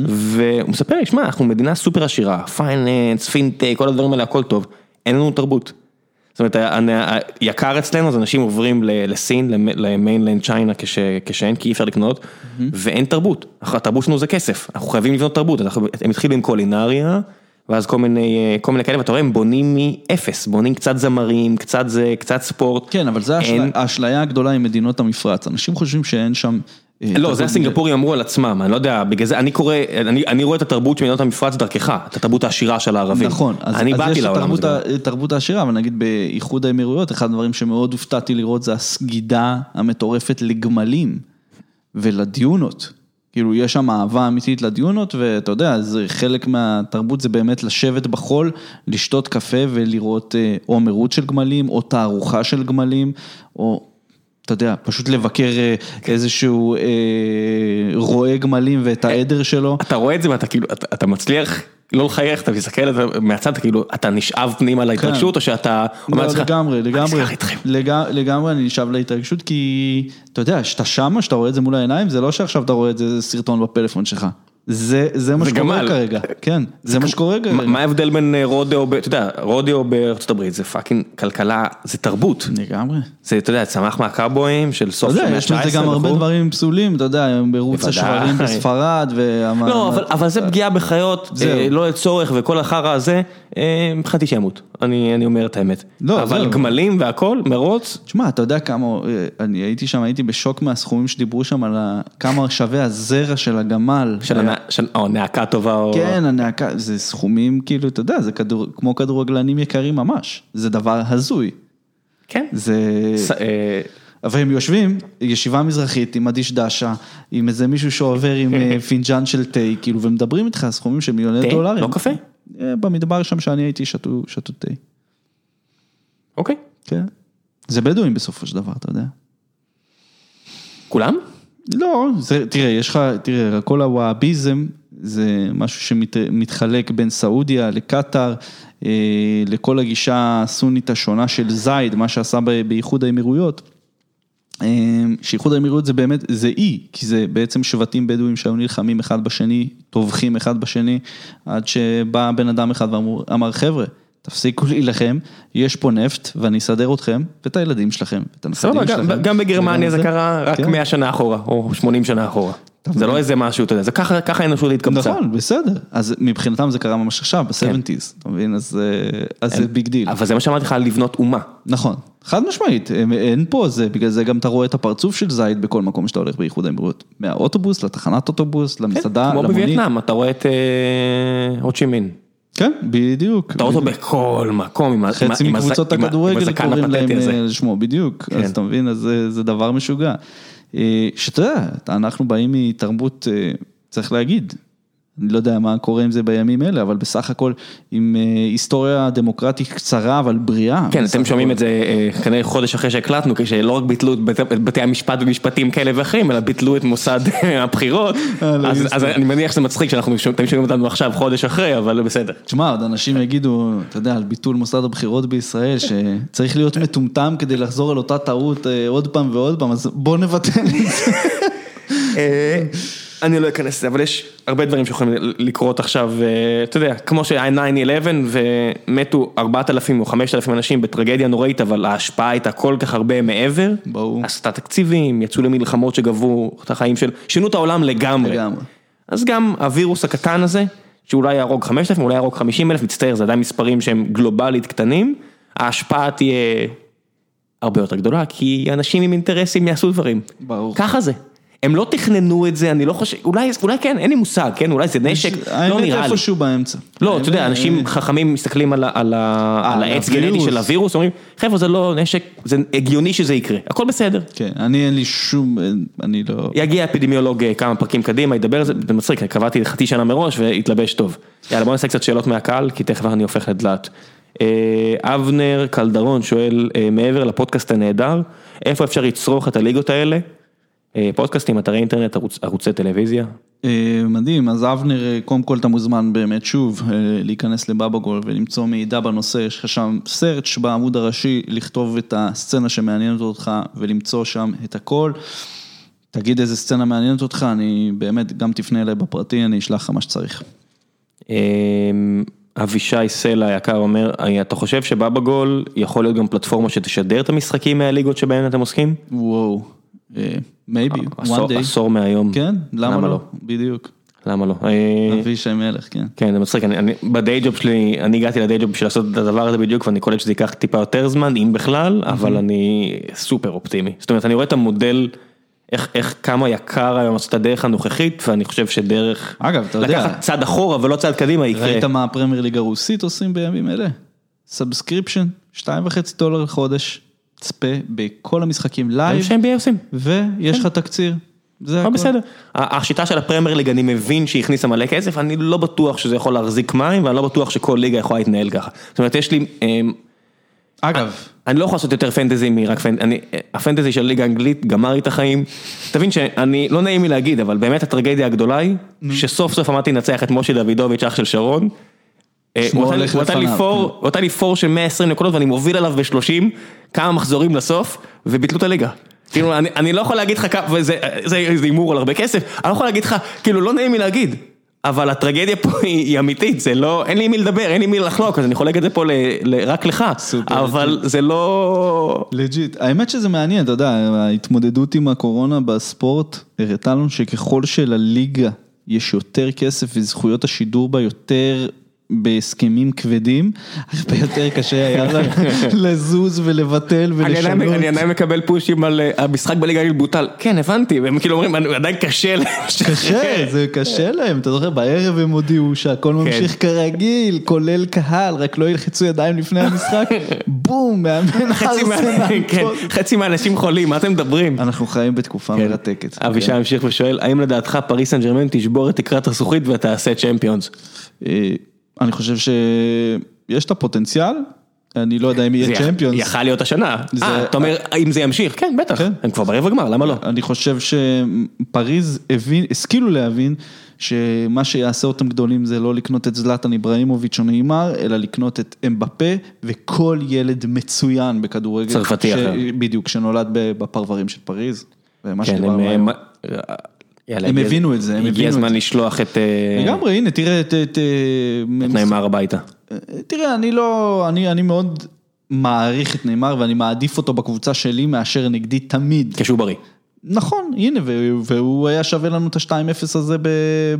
והוא מספר לי, שמע, אנחנו מדינה סופר עשירה, finance, fintech, כל הדברים האלה, הכל טוב, אין לנו תרבות. זאת אומרת, היקר אצלנו, אז אנשים עוברים לסין, ל mainland China כש- כשאין, כי אי אפשר לקנות, ואין תרבות. התרבות שלנו זה כסף, אנחנו חייבים לבנות תרבות, הם התחילו עם קולינריה, ואז כל מיני, אה, כל מיני כאלה, ואתה רואה, הם בונים מאפס, בונים קצת זמרים, קצת זה, קצת ספורט. כן, אבל זה אין- האשליה- הגדולה עם מדינות המפרץ. אנשים חושבים שאין שם... אה, לא, זה הסינגפורים אמרו על עצמם, אני לא יודע, בגלל זה אני קורא, אני, אני רואה את התרבות של מדינות המפרץ דרכך, את התרבות העשירה של הערבים. נכון, אז, אני אז באתי יש את לעולם התרבות הזה. ה- תרבות העשירה, אבל נגיד באיחוד האמירויות, אחד הדברים שמאוד הופתעתי לראות זה הסגידה המטורפת לגמלים ולדיונות. כאילו, יש שם אהבה אמיתית לדיונות, ואתה יודע, זה חלק מהתרבות זה באמת לשבת בחול, לשתות קפה ולראות אה, או מרוץ של גמלים, או תערוכה של גמלים, או... אתה יודע, פשוט לבקר אה, איזשהו אה, רועה גמלים ואת העדר שלו. אתה רואה את זה ואתה כאילו, אתה, אתה מצליח לא לחייך, אתה מסתכל זה מהצד, אתה כאילו, אתה נשאב פנימה להתרגשות, או שאתה אומר לא, לעצמך, לגמרי, "אני לגמרי, נסגר איתכם." לג- לגמרי אני נשאב להתרגשות, כי אתה יודע, שאתה שמה, שאתה רואה את זה מול העיניים, זה לא שעכשיו אתה רואה את זה סרטון בפלאפון שלך. זה, זה מה זה שקורה גמל. כרגע, כן, זה מה שקורה כרגע. מה מה ההבדל בין אה, רודיו, אתה יודע, רודיו בארצות הברית זה fucking כלכלה, זה תרבות. לגמרי. זה, אתה יודע, צמח מהקאבויים של סוף של המאה יש בזה גם ה-19 הרבה וכו'. דברים פסולים, אתה יודע, מרוץ. השוורים בספרד, והמה- לא, אבל, אבל זה פגיעה בחיות, זהו. אה, לא לצורך וכל החרא הזה, אה, מבחינתי שימות, אני, אני אומר את האמת. לא, אבל זהו. גמלים והכל, מרוץ, תשמע, אתה יודע כמה, אה, אני הייתי שם, הייתי בשוק מהסכומים שדיברו שם על כמה שווה הזרע של הגמל. של- או נאקה טובה, או... כן, הנאקה, זה סכומים כאילו, אתה יודע, זה כדור, כמו כדורגלנים יקרים ממש, זה דבר הזוי. כן. זה... ס- אה, אבל הם יושבים, ישיבה מזרחית עם הדשדשה, עם איזה מישהו שעובר עם אה, פינג'אן של תה, כאילו, ומדברים איתך על סכומים של מיליוני תה? דולרים. לא קפה? אה, במדבר שם שאני הייתי שתו שתו תה. אוקיי. כן. זה בדואים בסופו של דבר, אתה יודע. כולם? לא, זה, תראה, יש לך, תראה, כל הוואביזם זה משהו שמתחלק בין סעודיה לקטאר, אה, לכל הגישה הסונית השונה של זייד, מה שעשה ב- באיחוד האמירויות. אה, שאיחוד האמירויות זה באמת, זה אי, כי זה בעצם שבטים בדואים שהיו נלחמים אחד בשני, טובחים אחד בשני, עד שבא בן אדם אחד ואמר, חבר'ה, תפסיקו להילחם, יש פה נפט ואני אסדר אתכם ואת הילדים שלכם, ואת הנכדים שלכם. גם- גם בגרמניה זה וגם קרה רק כן. 100 שנה אחורה, או 80 שנה אחורה. זה לא איזה משהו, אתה יודע, זה ככה האנושות התקבצה. נכון, בסדר. אז מבחינתם זה קרה ממש עכשיו, ב-70's, אתה מבין? אז אה, אז זה big deal. אבל זה מה שאמרתי לך על לבנות אומה. נכון, חד משמעית, אין פה זה, בגלל זה גם אתה רואה את הפרצוף של זייד בכל מקום שאתה הולך באיחוד האמירויות. מהאוטובוס, לתחנת אוטובוס, למסעדה, כן, כמו למונית. בווייטנאם, אתה רואה את אה, הוצ'ימין. כן, בדיוק. אתה רואה אותו בכל מקום, עם ה- עם ה- חצי מקבוצות הכדורגל הזקן קוראים להם הפתטי הזה. אה, לשמו, בדיוק, כן. אז אתה מבין, אז זה- זה דבר משוגע. אה, שאתה יודע, אנחנו באים מתרבות, אה, צריך להגיד, אני לא יודע מה קורה עם זה בימים אלה, אבל בסך הכל עם אה, היסטוריה דמוקרטית קצרה אבל בריאה. כן, אתם שומעים. את זה אה, כנראה חודש אחרי שהקלטנו, כשלא רק ביטלו את בתי- המשפט ומשפטים כאלה ואחרים, אלא ביטלו את מוסד הבחירות, אה, לא אז אני מניח שזה מצחיק שאנחנו שומעים- אתם שומעים אותנו עכשיו חודש אחרי, אבל בסדר. תשמע, עוד אנשים יגידו, אתה יודע, על ביטול מוסד הבחירות בישראל, שצריך להיות מטומטם כדי לחזור על אותה טעות עוד פעם ועוד פעם, אז בוא נבטל את זה. אני לא אכנס לזה, אבל יש הרבה דברים שיכולים לקרות עכשיו, אה, אתה יודע, כמו שהיה 9-11 ומתו 4,000 או 5,000 אנשים בטרגדיה נוראית, אבל ההשפעה הייתה כל כך הרבה מעבר. ברור. עשתה תקציבים, יצאו למלחמות שגבו את החיים של, שינו את העולם לגמרי. לגמרי. אז גם הווירוס הקטן הזה, שאולי יהרוג 5,000, אולי יהרוג 50,000, מצטער, זה עדיין מספרים שהם גלובלית קטנים, ההשפעה תהיה הרבה יותר גדולה, כי אנשים עם אינטרסים יעשו דברים. ברור. ככה זה. הם לא תכננו את זה, אני לא חושב, אולי, אולי כן, אין לי מושג, כן, אולי זה נשק, לא האמת נראה לי. איפשהו באמצע. לא, אתה יודע, האמת, אנשים אה, חכמים מסתכלים על אה, על על העץ גנטי. של הווירוס, אומרים, חבר'ה זה לא נשק, זה הגיוני שזה יקרה, הכל בסדר. כן, אני אין לי שום, אני לא... יגיע אפידמיולוג אה, כמה פרקים קדימה, ידבר על זה, זה מצחיק, קבעתי חצי שנה מראש והתלבש טוב. יאללה בוא נעשה קצת שאלות מהקהל, כי תכף אני הופך לדלת. אה, אבנר קלדרון שואל, אה, מעבר לפודקאסט הנהדר, איפה אפשר לצרוך את הליגות האלה? אה, פודקאסטים, אתרי אינטרנט, ערוץ- ערוצי טלוויזיה. אה, מדהים, אז אבנר, אה, קודם כל אתה מוזמן באמת שוב להיכנס לבבא גול ולמצוא מידע בנושא, יש לך שם search בעמוד הראשי, לכתוב את הסצנה שמעניינת אותך ולמצוא שם את הכל. תגיד איזה סצנה מעניינת אותך, אני באמת, גם תפנה אליי בפרטי, אני אשלח לך מה שצריך. אבישי סלע היקר אומר, אתה חושב שבאבא גול יכול להיות גם פלטפורמה שתשדר את המשחקים מהליגות שבהן אתם עוסקים? וואו, אה, maybe, one day. עשור מהיום. כן, למה לא? בדיוק. למה לא? אה, אבישי מלך, כן. כן, זה מצחיק, אני, אני, בדיי ג'וב שלי, אני הגעתי לדיי ג'וב בשביל לעשות את הדבר הזה בדיוק, ואני קולט שזה ייקח טיפה יותר זמן, אם בכלל, אבל אני סופר אופטימי. זאת אומרת, אני רואה את המודל, איך, איך כמה יקר היום לעשות את הדרך הנוכחית, ואני חושב שדרך, אגב, אתה יודע, לקחת צעד אחורה ולא צעד קדימה יקרה. ראית מה הפרמייר ליג הרוסית עושים בימים אלה? subscription, שתיים וחצי דולר לחודש, צפה בכל המשחקים זה live, מה שהם עושים. ויש לך תקציר. זה הכל. בסדר. השיטה של הפרמייר ליג, אני מבין שהיא הכניסה מלא כסף, אני לא בטוח שזה יכול להחזיק מים, ואני לא בטוח שכל ליגה יכולה להתנהל ככה. זאת אומרת, יש לי... אמ, אגב, אני לא יכול לעשות יותר פנטזי מרק פנטזי, הפנטזי של ליגה האנגלית גמר לי את החיים. תבין שאני, לא נעים לי להגיד, אבל באמת הטרגדיה הגדולה היא, שסוף סוף עמדתי לנצח את משה דוידוביץ', אח של שרון. אה, הוא נתן לי- נתן לי. פור, של 120 נקודות ואני מוביל עליו ב-30, כמה מחזורים לסוף, וביטלו את הליגה. כאילו, אני, לא יכול להגיד לך כמה, וזה זה, זה הימור על הרבה כסף, אני לא יכול להגיד לך, כאילו, לא נעים לי להגיד. אבל הטרגדיה פה היא, אמיתית, זה לא, אין לי מי לדבר, אין לי מי לחלוק, אז אני חולק את זה פה רק לך. אבל זה לא... לג'יט. האמת שזה מעניין, אתה יודע, ההתמודדות עם הקורונה בספורט הראתה לנו שככל שלליגה יש יותר כסף וזכויות השידור בה יותר בהסכמים כבדים, הרבה יותר קשה היה לה לזוז ולבטל ולשנות. אני עדיין מקבל פושים על אה, המשחק בליגה האנגלית בוטל, כן הבנתי, והם כאילו אומרים, "אני- עדיין קשה להם. קשה, זה קשה להם, אתה זוכר, בערב הם הודיעו שהכל כן. ממשיך כרגיל, כולל קהל, רק לא ילחצו ידיים לפני המשחק, בום, מאמן ארסנל. כן, חצי מהאנשים חולים, מה אתם מדברים? אנחנו חיים בתקופה כן. מרתקת. אבישי המשיך ושואל, האם לדעתך פריס סן ג'רמן תשבור את תקרת הזכוכית ותעשה צ'מפיונס? אני חושב שיש את הפוטנציאל, אני לא יודע אם יהיה צ'מפיונס. יכל להיות השנה. אה, אתה אומר, אם זה ימשיך? כן, בטח. כן. הם כבר ברבע גמר, למה לא? אני חושב שפריז הבין, השכילו להבין שמה שיעשה אותם גדולים זה לא לקנות את זלאטן איבראימוביץ' או נאמר, אלא לקנות את אמבפה וכל ילד מצוין בכדורגל. צרפתי ש- אחר. בדיוק, שנולד בפרברים של פריז. כן, הם... אה, יאללה, הם הגיע- הבינו את זה, הם הגיע הבינו הזמן את זה. לשלוח את אה, לגמרי, הנה, תראה את... את, אה, את נעמר הביתה. תראה, אני לא, אני, אני מאוד מעריך את נאמר ואני מעדיף אותו בקבוצה שלי מאשר נגדי תמיד. כשהוא בריא. נכון, הנה, והוא- היה שווה לנו את ה-2-0 הזה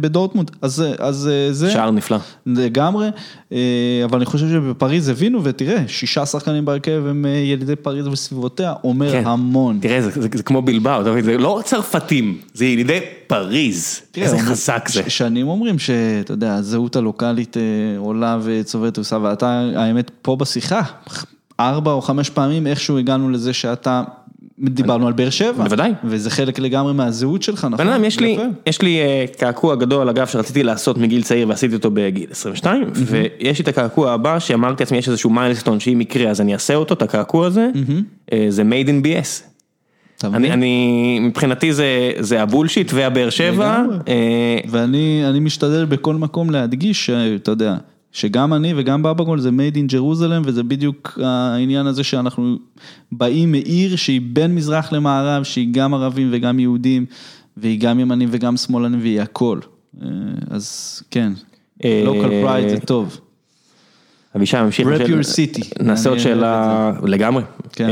בדורטמונד, אז, אז אה, זה שער נפלא. לגמרי, אה, אבל אני חושב שבפריז הבינו, ותראה, שישה שחקנים בהרכב הם אה, ילידי פריז וסביבותיה, אומר כן. המון. תראה, זה, זה, זה כמו בלבאו? זה לא צרפתים, זה ילידי פריז. תראה, איזה חזק זה. שנים אומרים שאתה יודע, הזהות הלוקאלית עולה וצוברת תאוסה, ואתה, האמת, פה בשיחה, ארבע או חמש פעמים איכשהו הגענו לזה שאתה דיברנו על באר שבע. בוודאי. וזה חלק לגמרי מהזהות שלך, נכון? בן אדם, יש לי. יש לי אה, קעקוע גדול אגב שרציתי לעשות מגיל צעיר ועשיתי אותו בגיל 22 ויש לי את הקעקוע הבא שאמרתי לעצמי יש איזשהו מיילסטון שאם יקרה אז אני אעשה אותו את הקעקוע הזה אה, זה made in BS. אתה אני? אני מבחינתי זה זה הבולשיט והבאר שבע. אה, ואני אני משתדל בכל מקום להדגיש, שאתה יודע, שגם אני וגם בבא זה made in Jerusalem, וזה בדיוק העניין הזה שאנחנו באים מעיר שהיא בין מזרח למערב, שהיא גם ערבים וגם יהודים, והיא גם ימנים וגם שמאלנים, והיא הכל. אה, אז כן, אה, local pride זה טוב. אבישי ממשיך. בשאלה- your city. נעשה עוד שאלה לגמרי. כן.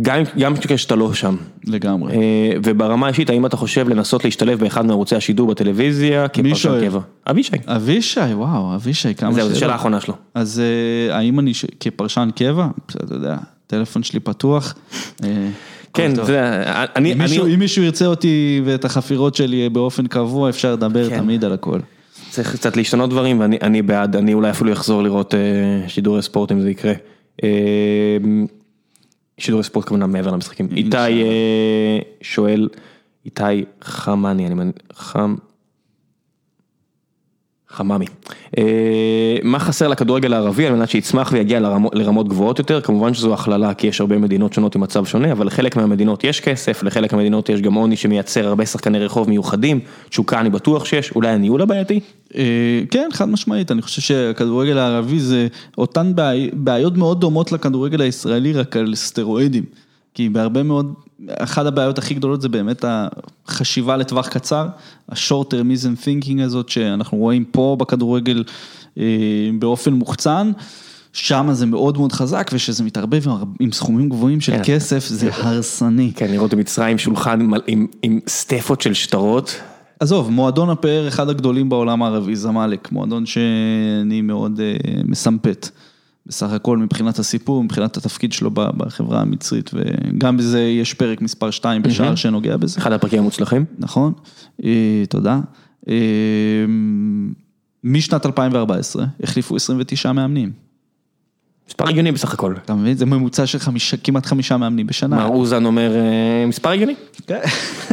גם כשאתה לא שם. לגמרי. אה, וברמה האישית, האם אתה חושב לנסות להשתלב באחד מערוצי השידור בטלוויזיה כפרשן? קבע? אבישי. אבישי, וואו, אבישי, כמה זהו, זו שאלה האחרונה שלו. אז אה, האם אני כפרשן קבע, אתה יודע, הטלפון שלי פתוח. אה, כן, טוב. זה, אני, אם מישהו, אני אם מישהו ירצה אותי ואת החפירות שלי באופן קבוע, אפשר לדבר כן. תמיד על הכל. צריך קצת להשתנות דברים ואני אני בעד, אני אולי אפילו אחזור לראות שידורי ספורט אם זה יקרה. שידורי ספורט כמובן מעבר למשחקים. איתי אה, שואל, איתי חמני, אני מניח, חם... חממי. אה, מה חסר לכדורגל הערבי על מנת שיצמח ויגיע לרמות, גבוהות יותר? כמובן שזו הכללה כי יש הרבה מדינות שונות עם מצב שונה, אבל לחלק מהמדינות יש כסף, לחלק מהמדינות יש גם עוני שמייצר הרבה שחקני רחוב מיוחדים, תשוקה אני בטוח שיש, אולי הניהול הבעייתי? אה, כן, חד משמעית, אני חושב שהכדורגל הערבי זה אותן בעי- בעיות מאוד דומות לכדורגל הישראלי, רק על סטרואידים. כי בהרבה מאוד, אחת הבעיות הכי גדולות זה באמת החשיבה לטווח קצר, termism thinking הזאת שאנחנו רואים פה בכדורגל אה, באופן מוחצן. שם זה מאוד מאוד חזק, וכשזה מתערבב עם- עם סכומים גבוהים של כן. כסף, זה הרסני. כן, לראות במצרים שולחן עם, עם, עם סטפות של שטרות. עזוב, מועדון הפאר אחד הגדולים בעולם הערבי, זמאלק, מועדון שאני מאוד אה, מסמפת. בסך הכל מבחינת הסיפור, מבחינת התפקיד שלו בחברה המצרית, וגם בזה יש פרק מספר 2 בשער שנוגע בזה, אחד הפרקים המוצלחים. נכון? אה, תודה. אה, משנת 2014 החליפו 29 מאמנים. מספר הגיוני בסך הכל. אתה מבין? זה ממוצע של חמישה, כמעט חמישה מאמנים בשנה. מר אוזן אומר אה, מספר הגיוני. כן,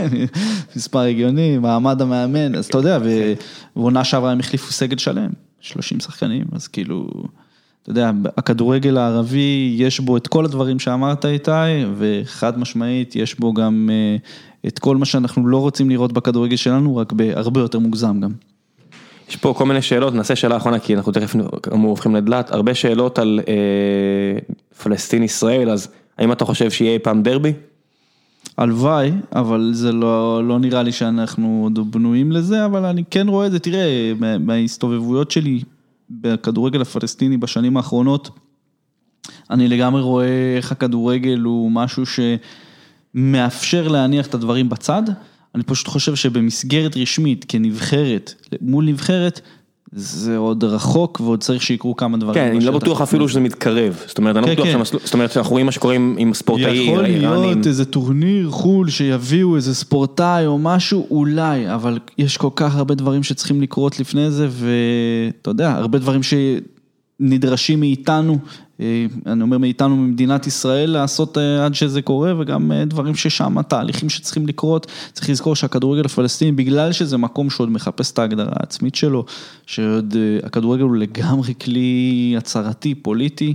מספר הגיוני, מעמד המאמן, אז אתה יודע, ו- ועונה שעברה הם החליפו סגל שלם, 30 שחקנים, אז כאילו, אתה יודע, הכדורגל הערבי, יש בו את כל הדברים שאמרת איתי, וחד משמעית, יש בו גם אה, את כל מה שאנחנו לא רוצים לראות בכדורגל שלנו, רק בהרבה יותר מוגזם גם. יש פה כל מיני שאלות, נעשה שאלה אחרונה כי אנחנו תכף כאמור הופכים לדלת, הרבה שאלות על אה, פלסטין ישראל, אז האם אתה חושב שיהיה אי פעם דרבי? הלוואי, אבל זה לא, לא נראה לי שאנחנו עוד בנויים לזה, אבל אני כן רואה את זה, תראה, מה- מההסתובבויות שלי בכדורגל הפלסטיני בשנים האחרונות, אני לגמרי רואה איך הכדורגל הוא משהו שמאפשר להניח את הדברים בצד. אני פשוט חושב שבמסגרת רשמית, כנבחרת, מול נבחרת, זה עוד רחוק ועוד צריך שיקרו כמה דברים. כן, אני לא. בטוח אפילו שזה מתקרב, זאת אומרת, אני לא כן, בטוח כן. שהמסלול, זאת אומרת, שאנחנו רואים מה שקורה עם- ספורטאי יכול איראנים. להיות איזה טורניר חו"ל שיביאו איזה ספורטאי או משהו, אולי, אבל יש כל כך הרבה דברים שצריכים לקרות לפני זה, ואתה יודע, הרבה דברים שנדרשים מאיתנו, אה, אני אומר מאיתנו, ממדינת ישראל, לעשות אה, עד שזה קורה, וגם אה, דברים ששם, תהליכים שצריכים לקרות. צריך לזכור שהכדורגל הפלסטיני, בגלל שזה מקום שעוד מחפש את ההגדרה העצמית שלו, שעוד הכדורגל הוא לגמרי כלי הצהרתי, פוליטי.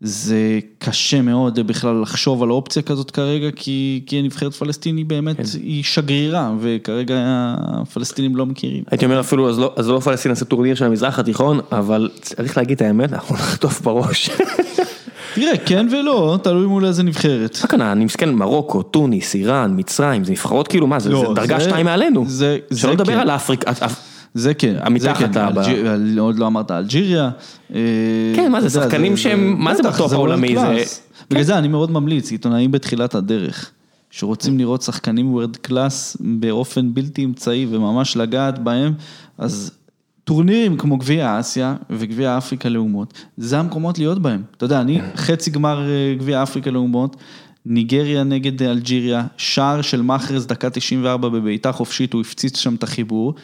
זה קשה מאוד בכלל לחשוב על אופציה כזאת כרגע, כי, כי הנבחרת פלסטיני באמת כן. היא שגרירה, וכרגע הפלסטינים לא מכירים. הייתי אומר אפילו, אז לא, אז לא פלסטין עושה טורניר של המזרח התיכון, אבל צריך להגיד את האמת, אנחנו נחטוף בראש. תראה, כן ולא, תלוי מול איזה נבחרת. מה כאן, אני מסתכל, מרוקו, טוניס, איראן, מצרים, זה נבחרות כאילו, מה, זה, לא, זה דרגה זה- שתיים מעלינו. זה- שלא לדבר כן. על אפריקה, זה כן, לבא. אלג'יר- על- עוד לא אמרת אלג'יריה. אה, כן, מה זה, שחקנים שהם- מה זה ב top world העולמי, זה- class. בגלל זה אני מאוד ממליץ, עיתונאים בתחילת הדרך, שרוצים לראות שחקנים world class באופן בלתי אמצעי וממש לגעת בהם, אז טורנירים כמו גביע אסיה וגביע אפריקה לאומות, זה המקומות להיות בהם. אתה יודע, אני חצי גמר אה, גביע אפריקה לאומות, ניגריה נגד אלג'יריה, שער של מאחרז דקה 94 בבעיטה חופשית, הוא הפציץ שם את החיבור.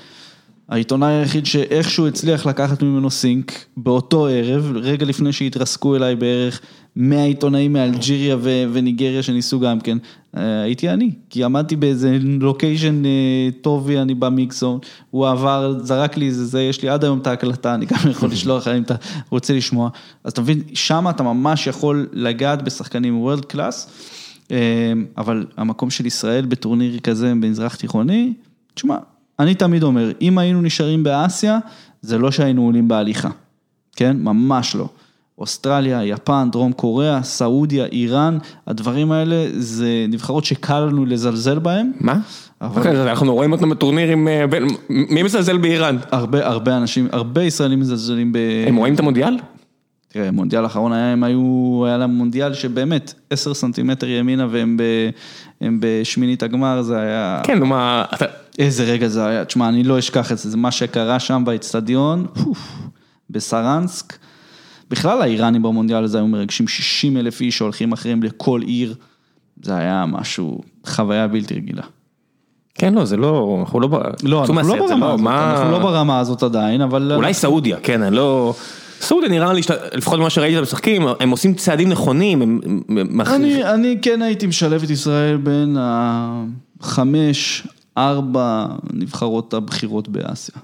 העיתונאי היחיד שאיכשהו הצליח לקחת ממנו sync באותו ערב, רגע לפני שהתרסקו אליי בערך 100 עיתונאים מאלג'יריה ו- וניגריה שניסו גם כן, אה, הייתי אני, כי עמדתי באיזה location אה, טוב ואני ב mixed zone, הוא עבר, זרק לי איזה זה, יש לי עד היום את ההקלטה, אני גם יכול לשלוח לך אם אתה רוצה לשמוע, אז אתה מבין, שם אתה ממש יכול לגעת בשחקנים world class, אבל המקום של ישראל בטורניר כזה במזרח תיכוני, תשמע, אני תמיד אומר, אם היינו נשארים באסיה, זה לא שהיינו עולים בהליכה, כן? ממש לא. אוסטרליה, יפן, דרום קוריאה, סעודיה, איראן, הדברים האלה זה נבחרות שקל לנו לזלזל בהם. מה? אבל- אוקיי, אנחנו רואים אותם בטורנירים, אה, מי מזלזל באיראן? הרבה, הרבה אנשים, הרבה ישראלים מזלזלים ב... הם רואים את המונדיאל? תראה, מונדיאל האחרון היה, הם היו, היה להם מונדיאל שבאמת 10 סנטימטר ימינה והם ב, בשמינית הגמר, זה היה... כן, נו מה, אתה- איזה רגע זה היה, תשמע, אני לא אשכח את זה, זה מה שקרה שם באצטדיון, בסרנסק. בכלל האיראנים במונדיאל הזה היו מרגשים 60 אלף איש שהולכים אחריהם לכל עיר. זה היה משהו, חוויה בלתי רגילה. כן, לא, זה לא, אנחנו לא, לא, אנחנו לא זה ברמה הזאת, אנחנו לא ברמה הזאת עדיין, אבל... אולי סעודיה, כן, אני לא... סעודיה נראה לי, לפחות ממה שראיתי אותם משחקים, הם עושים צעדים נכונים, הם... אני, אני כן הייתי משלב את ישראל בין החמש, ארבע נבחרות הבכירות באסיה,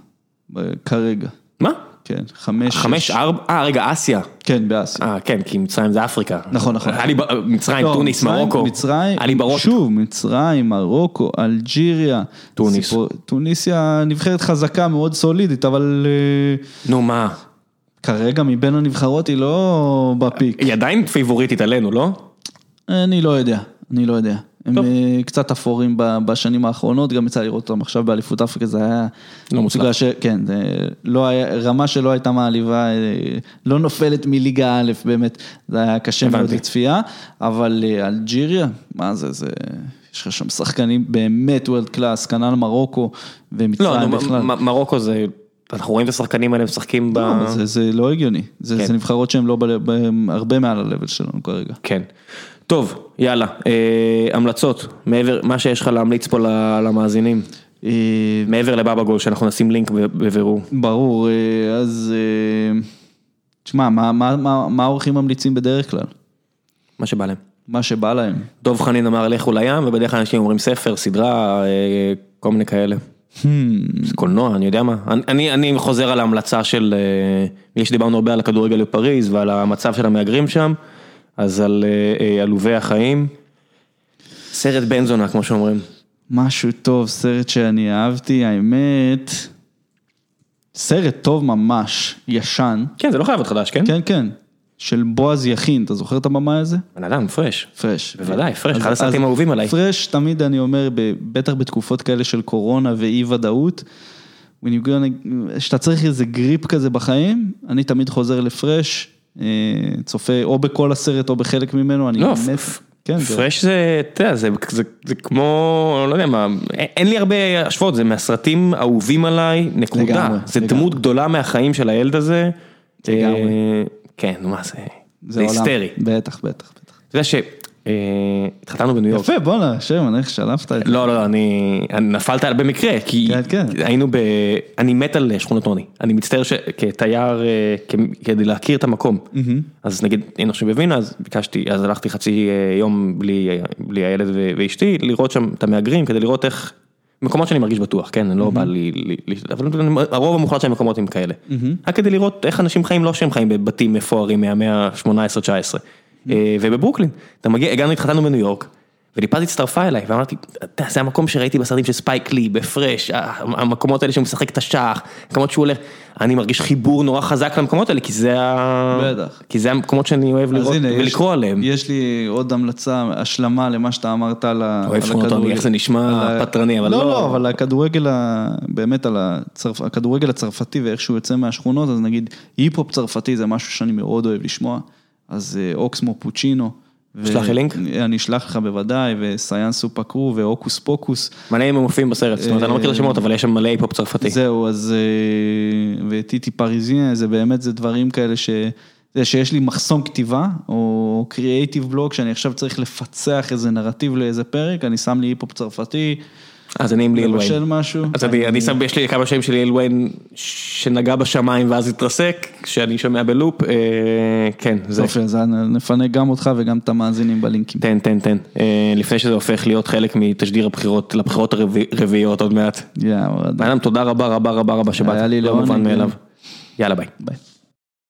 כרגע, מה? כן, חמש, חמש. ארבע, אה רגע, אסיה. כן, באסיה. אה, כן, כי מצרים זה אפריקה. נכון, נכון. היה לי ב- מצרים, לא, טוניס, מצרים- מרוקו. מצרים, היה לי בראש. שוב, מצרים, מרוקו, אלג'יריה. טוניס. סיפור- טוניסיה נבחרת חזקה, מאוד סולידית, אבל אה, נו מה, כרגע מבין הנבחרות היא לא ב peak. היא עדיין פייבוריטית עלינו, לא? אני לא יודע, אני לא יודע. הם טוב. אה, קצת אפורים בשנים האחרונות, גם יצא לראות אותם עכשיו באליפות אפריקה, זה היה... לא מוצלח. ש... כן, זה לא היה, רמה שלא הייתה מעליבה, אה, לא נופלת מליגה א', באמת, זה היה קשה מאוד הבנתי. לצפייה, אבל אה, אלג'יריה, מה זה, זה... יש לך שם שחקנים באמת world class, כנ"ל מרוקו לא, ומצרים נו, בכלל. מ- מרוקו זה, אנחנו רואים את השחקנים האלה משחקים ב... לא, זה, זה לא הגיוני, זה, כן. זה נבחרות שהן לא ב, ב, הרבה מעל ה-level שלנו כרגע. כן. טוב, יאללה, אה, המלצות, מעבר, מה שיש לך להמליץ פה למאזינים, אה, מעבר לבבא גול, שאנחנו נשים לינק ב- בבירור. ברור, אה, אז אה, תשמע, מה, מה, מה, מה האורחים ממליצים בדרך כלל? מה שבא להם. מה שבא להם. דב חנין אמר לכו לים, ובדרך כלל אנשים אומרים ספר, סדרה, אה, כל מיני כאלה. Hmm, זה קולנוע, אני יודע מה. אני- אני, אני חוזר על ההמלצה של, אה, בגלל שדיברנו הרבה על הכדורגל בפריז ועל המצב של המהגרים שם, אז על אה, אה, עלובי החיים. סרט בן זונה, כמו שאומרים. משהו טוב, סרט שאני אהבתי, האמת, סרט טוב ממש, ישן, כן, זה לא חייב להיות חדש, כן? כן כן, של בועז יכין, אתה זוכר את הבמאי הזה? בן אדם, פרש. פרש. בוודאי, פרש, אחד הסרטים האהובים עליי. פרש, תמיד אני אומר, בטח בתקופות כאלה של קורונה ואי ודאות, when you gonna- שאתה צריך איזה גריפ כזה בחיים, אני תמיד חוזר לפרש, אה, צופה או בכל הסרט או בחלק ממנו, אני לא, מת. כן, פרש זה, אתה יודע, זה, זה, זה כמו, לא יודע מה, אין, לי הרבה השוואות, זה מהסרטים האהובים עליי, נקודה. לגמרי, זה לגמרי. דמות גדולה מהחיים של הילד הזה. לגמרי. אה, כן, נו מה זה, זה. היסטרי. בטח, בטח, בטח. אתה יודע שהתחתנו בניו יורק. יפה, בואנה, שרמן, איך שלפת את זה? לא, לא, לא, אני, אני נפלת על במקרה, כי כן, כן. היינו ב... אני מת על שכונות עוני. אני מצטער שכתייר, אה, כדי להכיר את המקום. אז נגיד, היינו עכשיו בווינה, אז ביקשתי, אז הלכתי חצי אה, יום בלי, בלי הילד ואשתי, לראות שם את המהגרים, כדי לראות איך... מקומות שאני מרגיש בטוח, כן, אני לא בא לי, אבל הרוב המוחלט של המקומות הם כאלה. רק כדי לראות איך אנשים חיים, לא שהם חיים בבתים מפוארים מהמאה ה-18-19. ובברוקלין, אתה מגיע, הגענו, התחתנו בניו יורק, וליפז הצטרפה אליי, ואמרתי, אתה יודע, זה המקום שראיתי בסרטים של ספייק לי, בפרש, המקומות האלה שהוא משחק את השח, מקומות שהוא הולך, אני מרגיש חיבור נורא חזק למקומות האלה, כי זה ה... בטח. כי זה המקומות שאני אוהב לראות הנה, יש- ולקרוא עליהם. יש לי עוד המלצה, השלמה למה שאתה אמרת על הכדורגל. איך זה נשמע על פטרני, אבל לא- לא, אבל הכדורגל, ה- באמת על הצרפ- הכדורגל הצרפתי ואיך שהוא יוצא מהשכונות, אז נגיד היפ-הופ צרפתי זה משהו שאני מאוד אוהב לשמוע, אז אה, אוקסמו פוצ'ינו. ו- שלח לי לינק. אני אשלח לך בוודאי, וסיאן סופה קרו והוקוס פוקוס. מלא הם מופיעים בסרט, זאת אומרת, אני לא מכיר את השמות, אבל יש שם מלא היפ-הופ צרפתי. זהו, אז... אה, וטיטי פריזיאן, זה באמת, זה דברים כאלה ש... זה שיש לי מחסום כתיבה, או creative block, שאני עכשיו צריך לפצח איזה נרטיב לאיזה פרק, אני שם לי היפ-הופ צרפתי, אז אני עם ליל לבשל וויין. משהו. אז אני, אני שם, יש לי כמה שנים של ליל וויין שנגע בשמיים ואז התרסק, שאני שומע בלופ, אה, כן, זה. יופי, אז נפנה גם אותך וגם את המאזינים בלינקים. תן, תן, תן. אה, לפני שזה הופך להיות חלק מתשדיר הבחירות, לבחירות הרביעיות עוד מעט. יאללה, תודה רבה רבה רבה רבה שבאת. היה לי לא. מובן מאליו. יאללה ביי. ביי.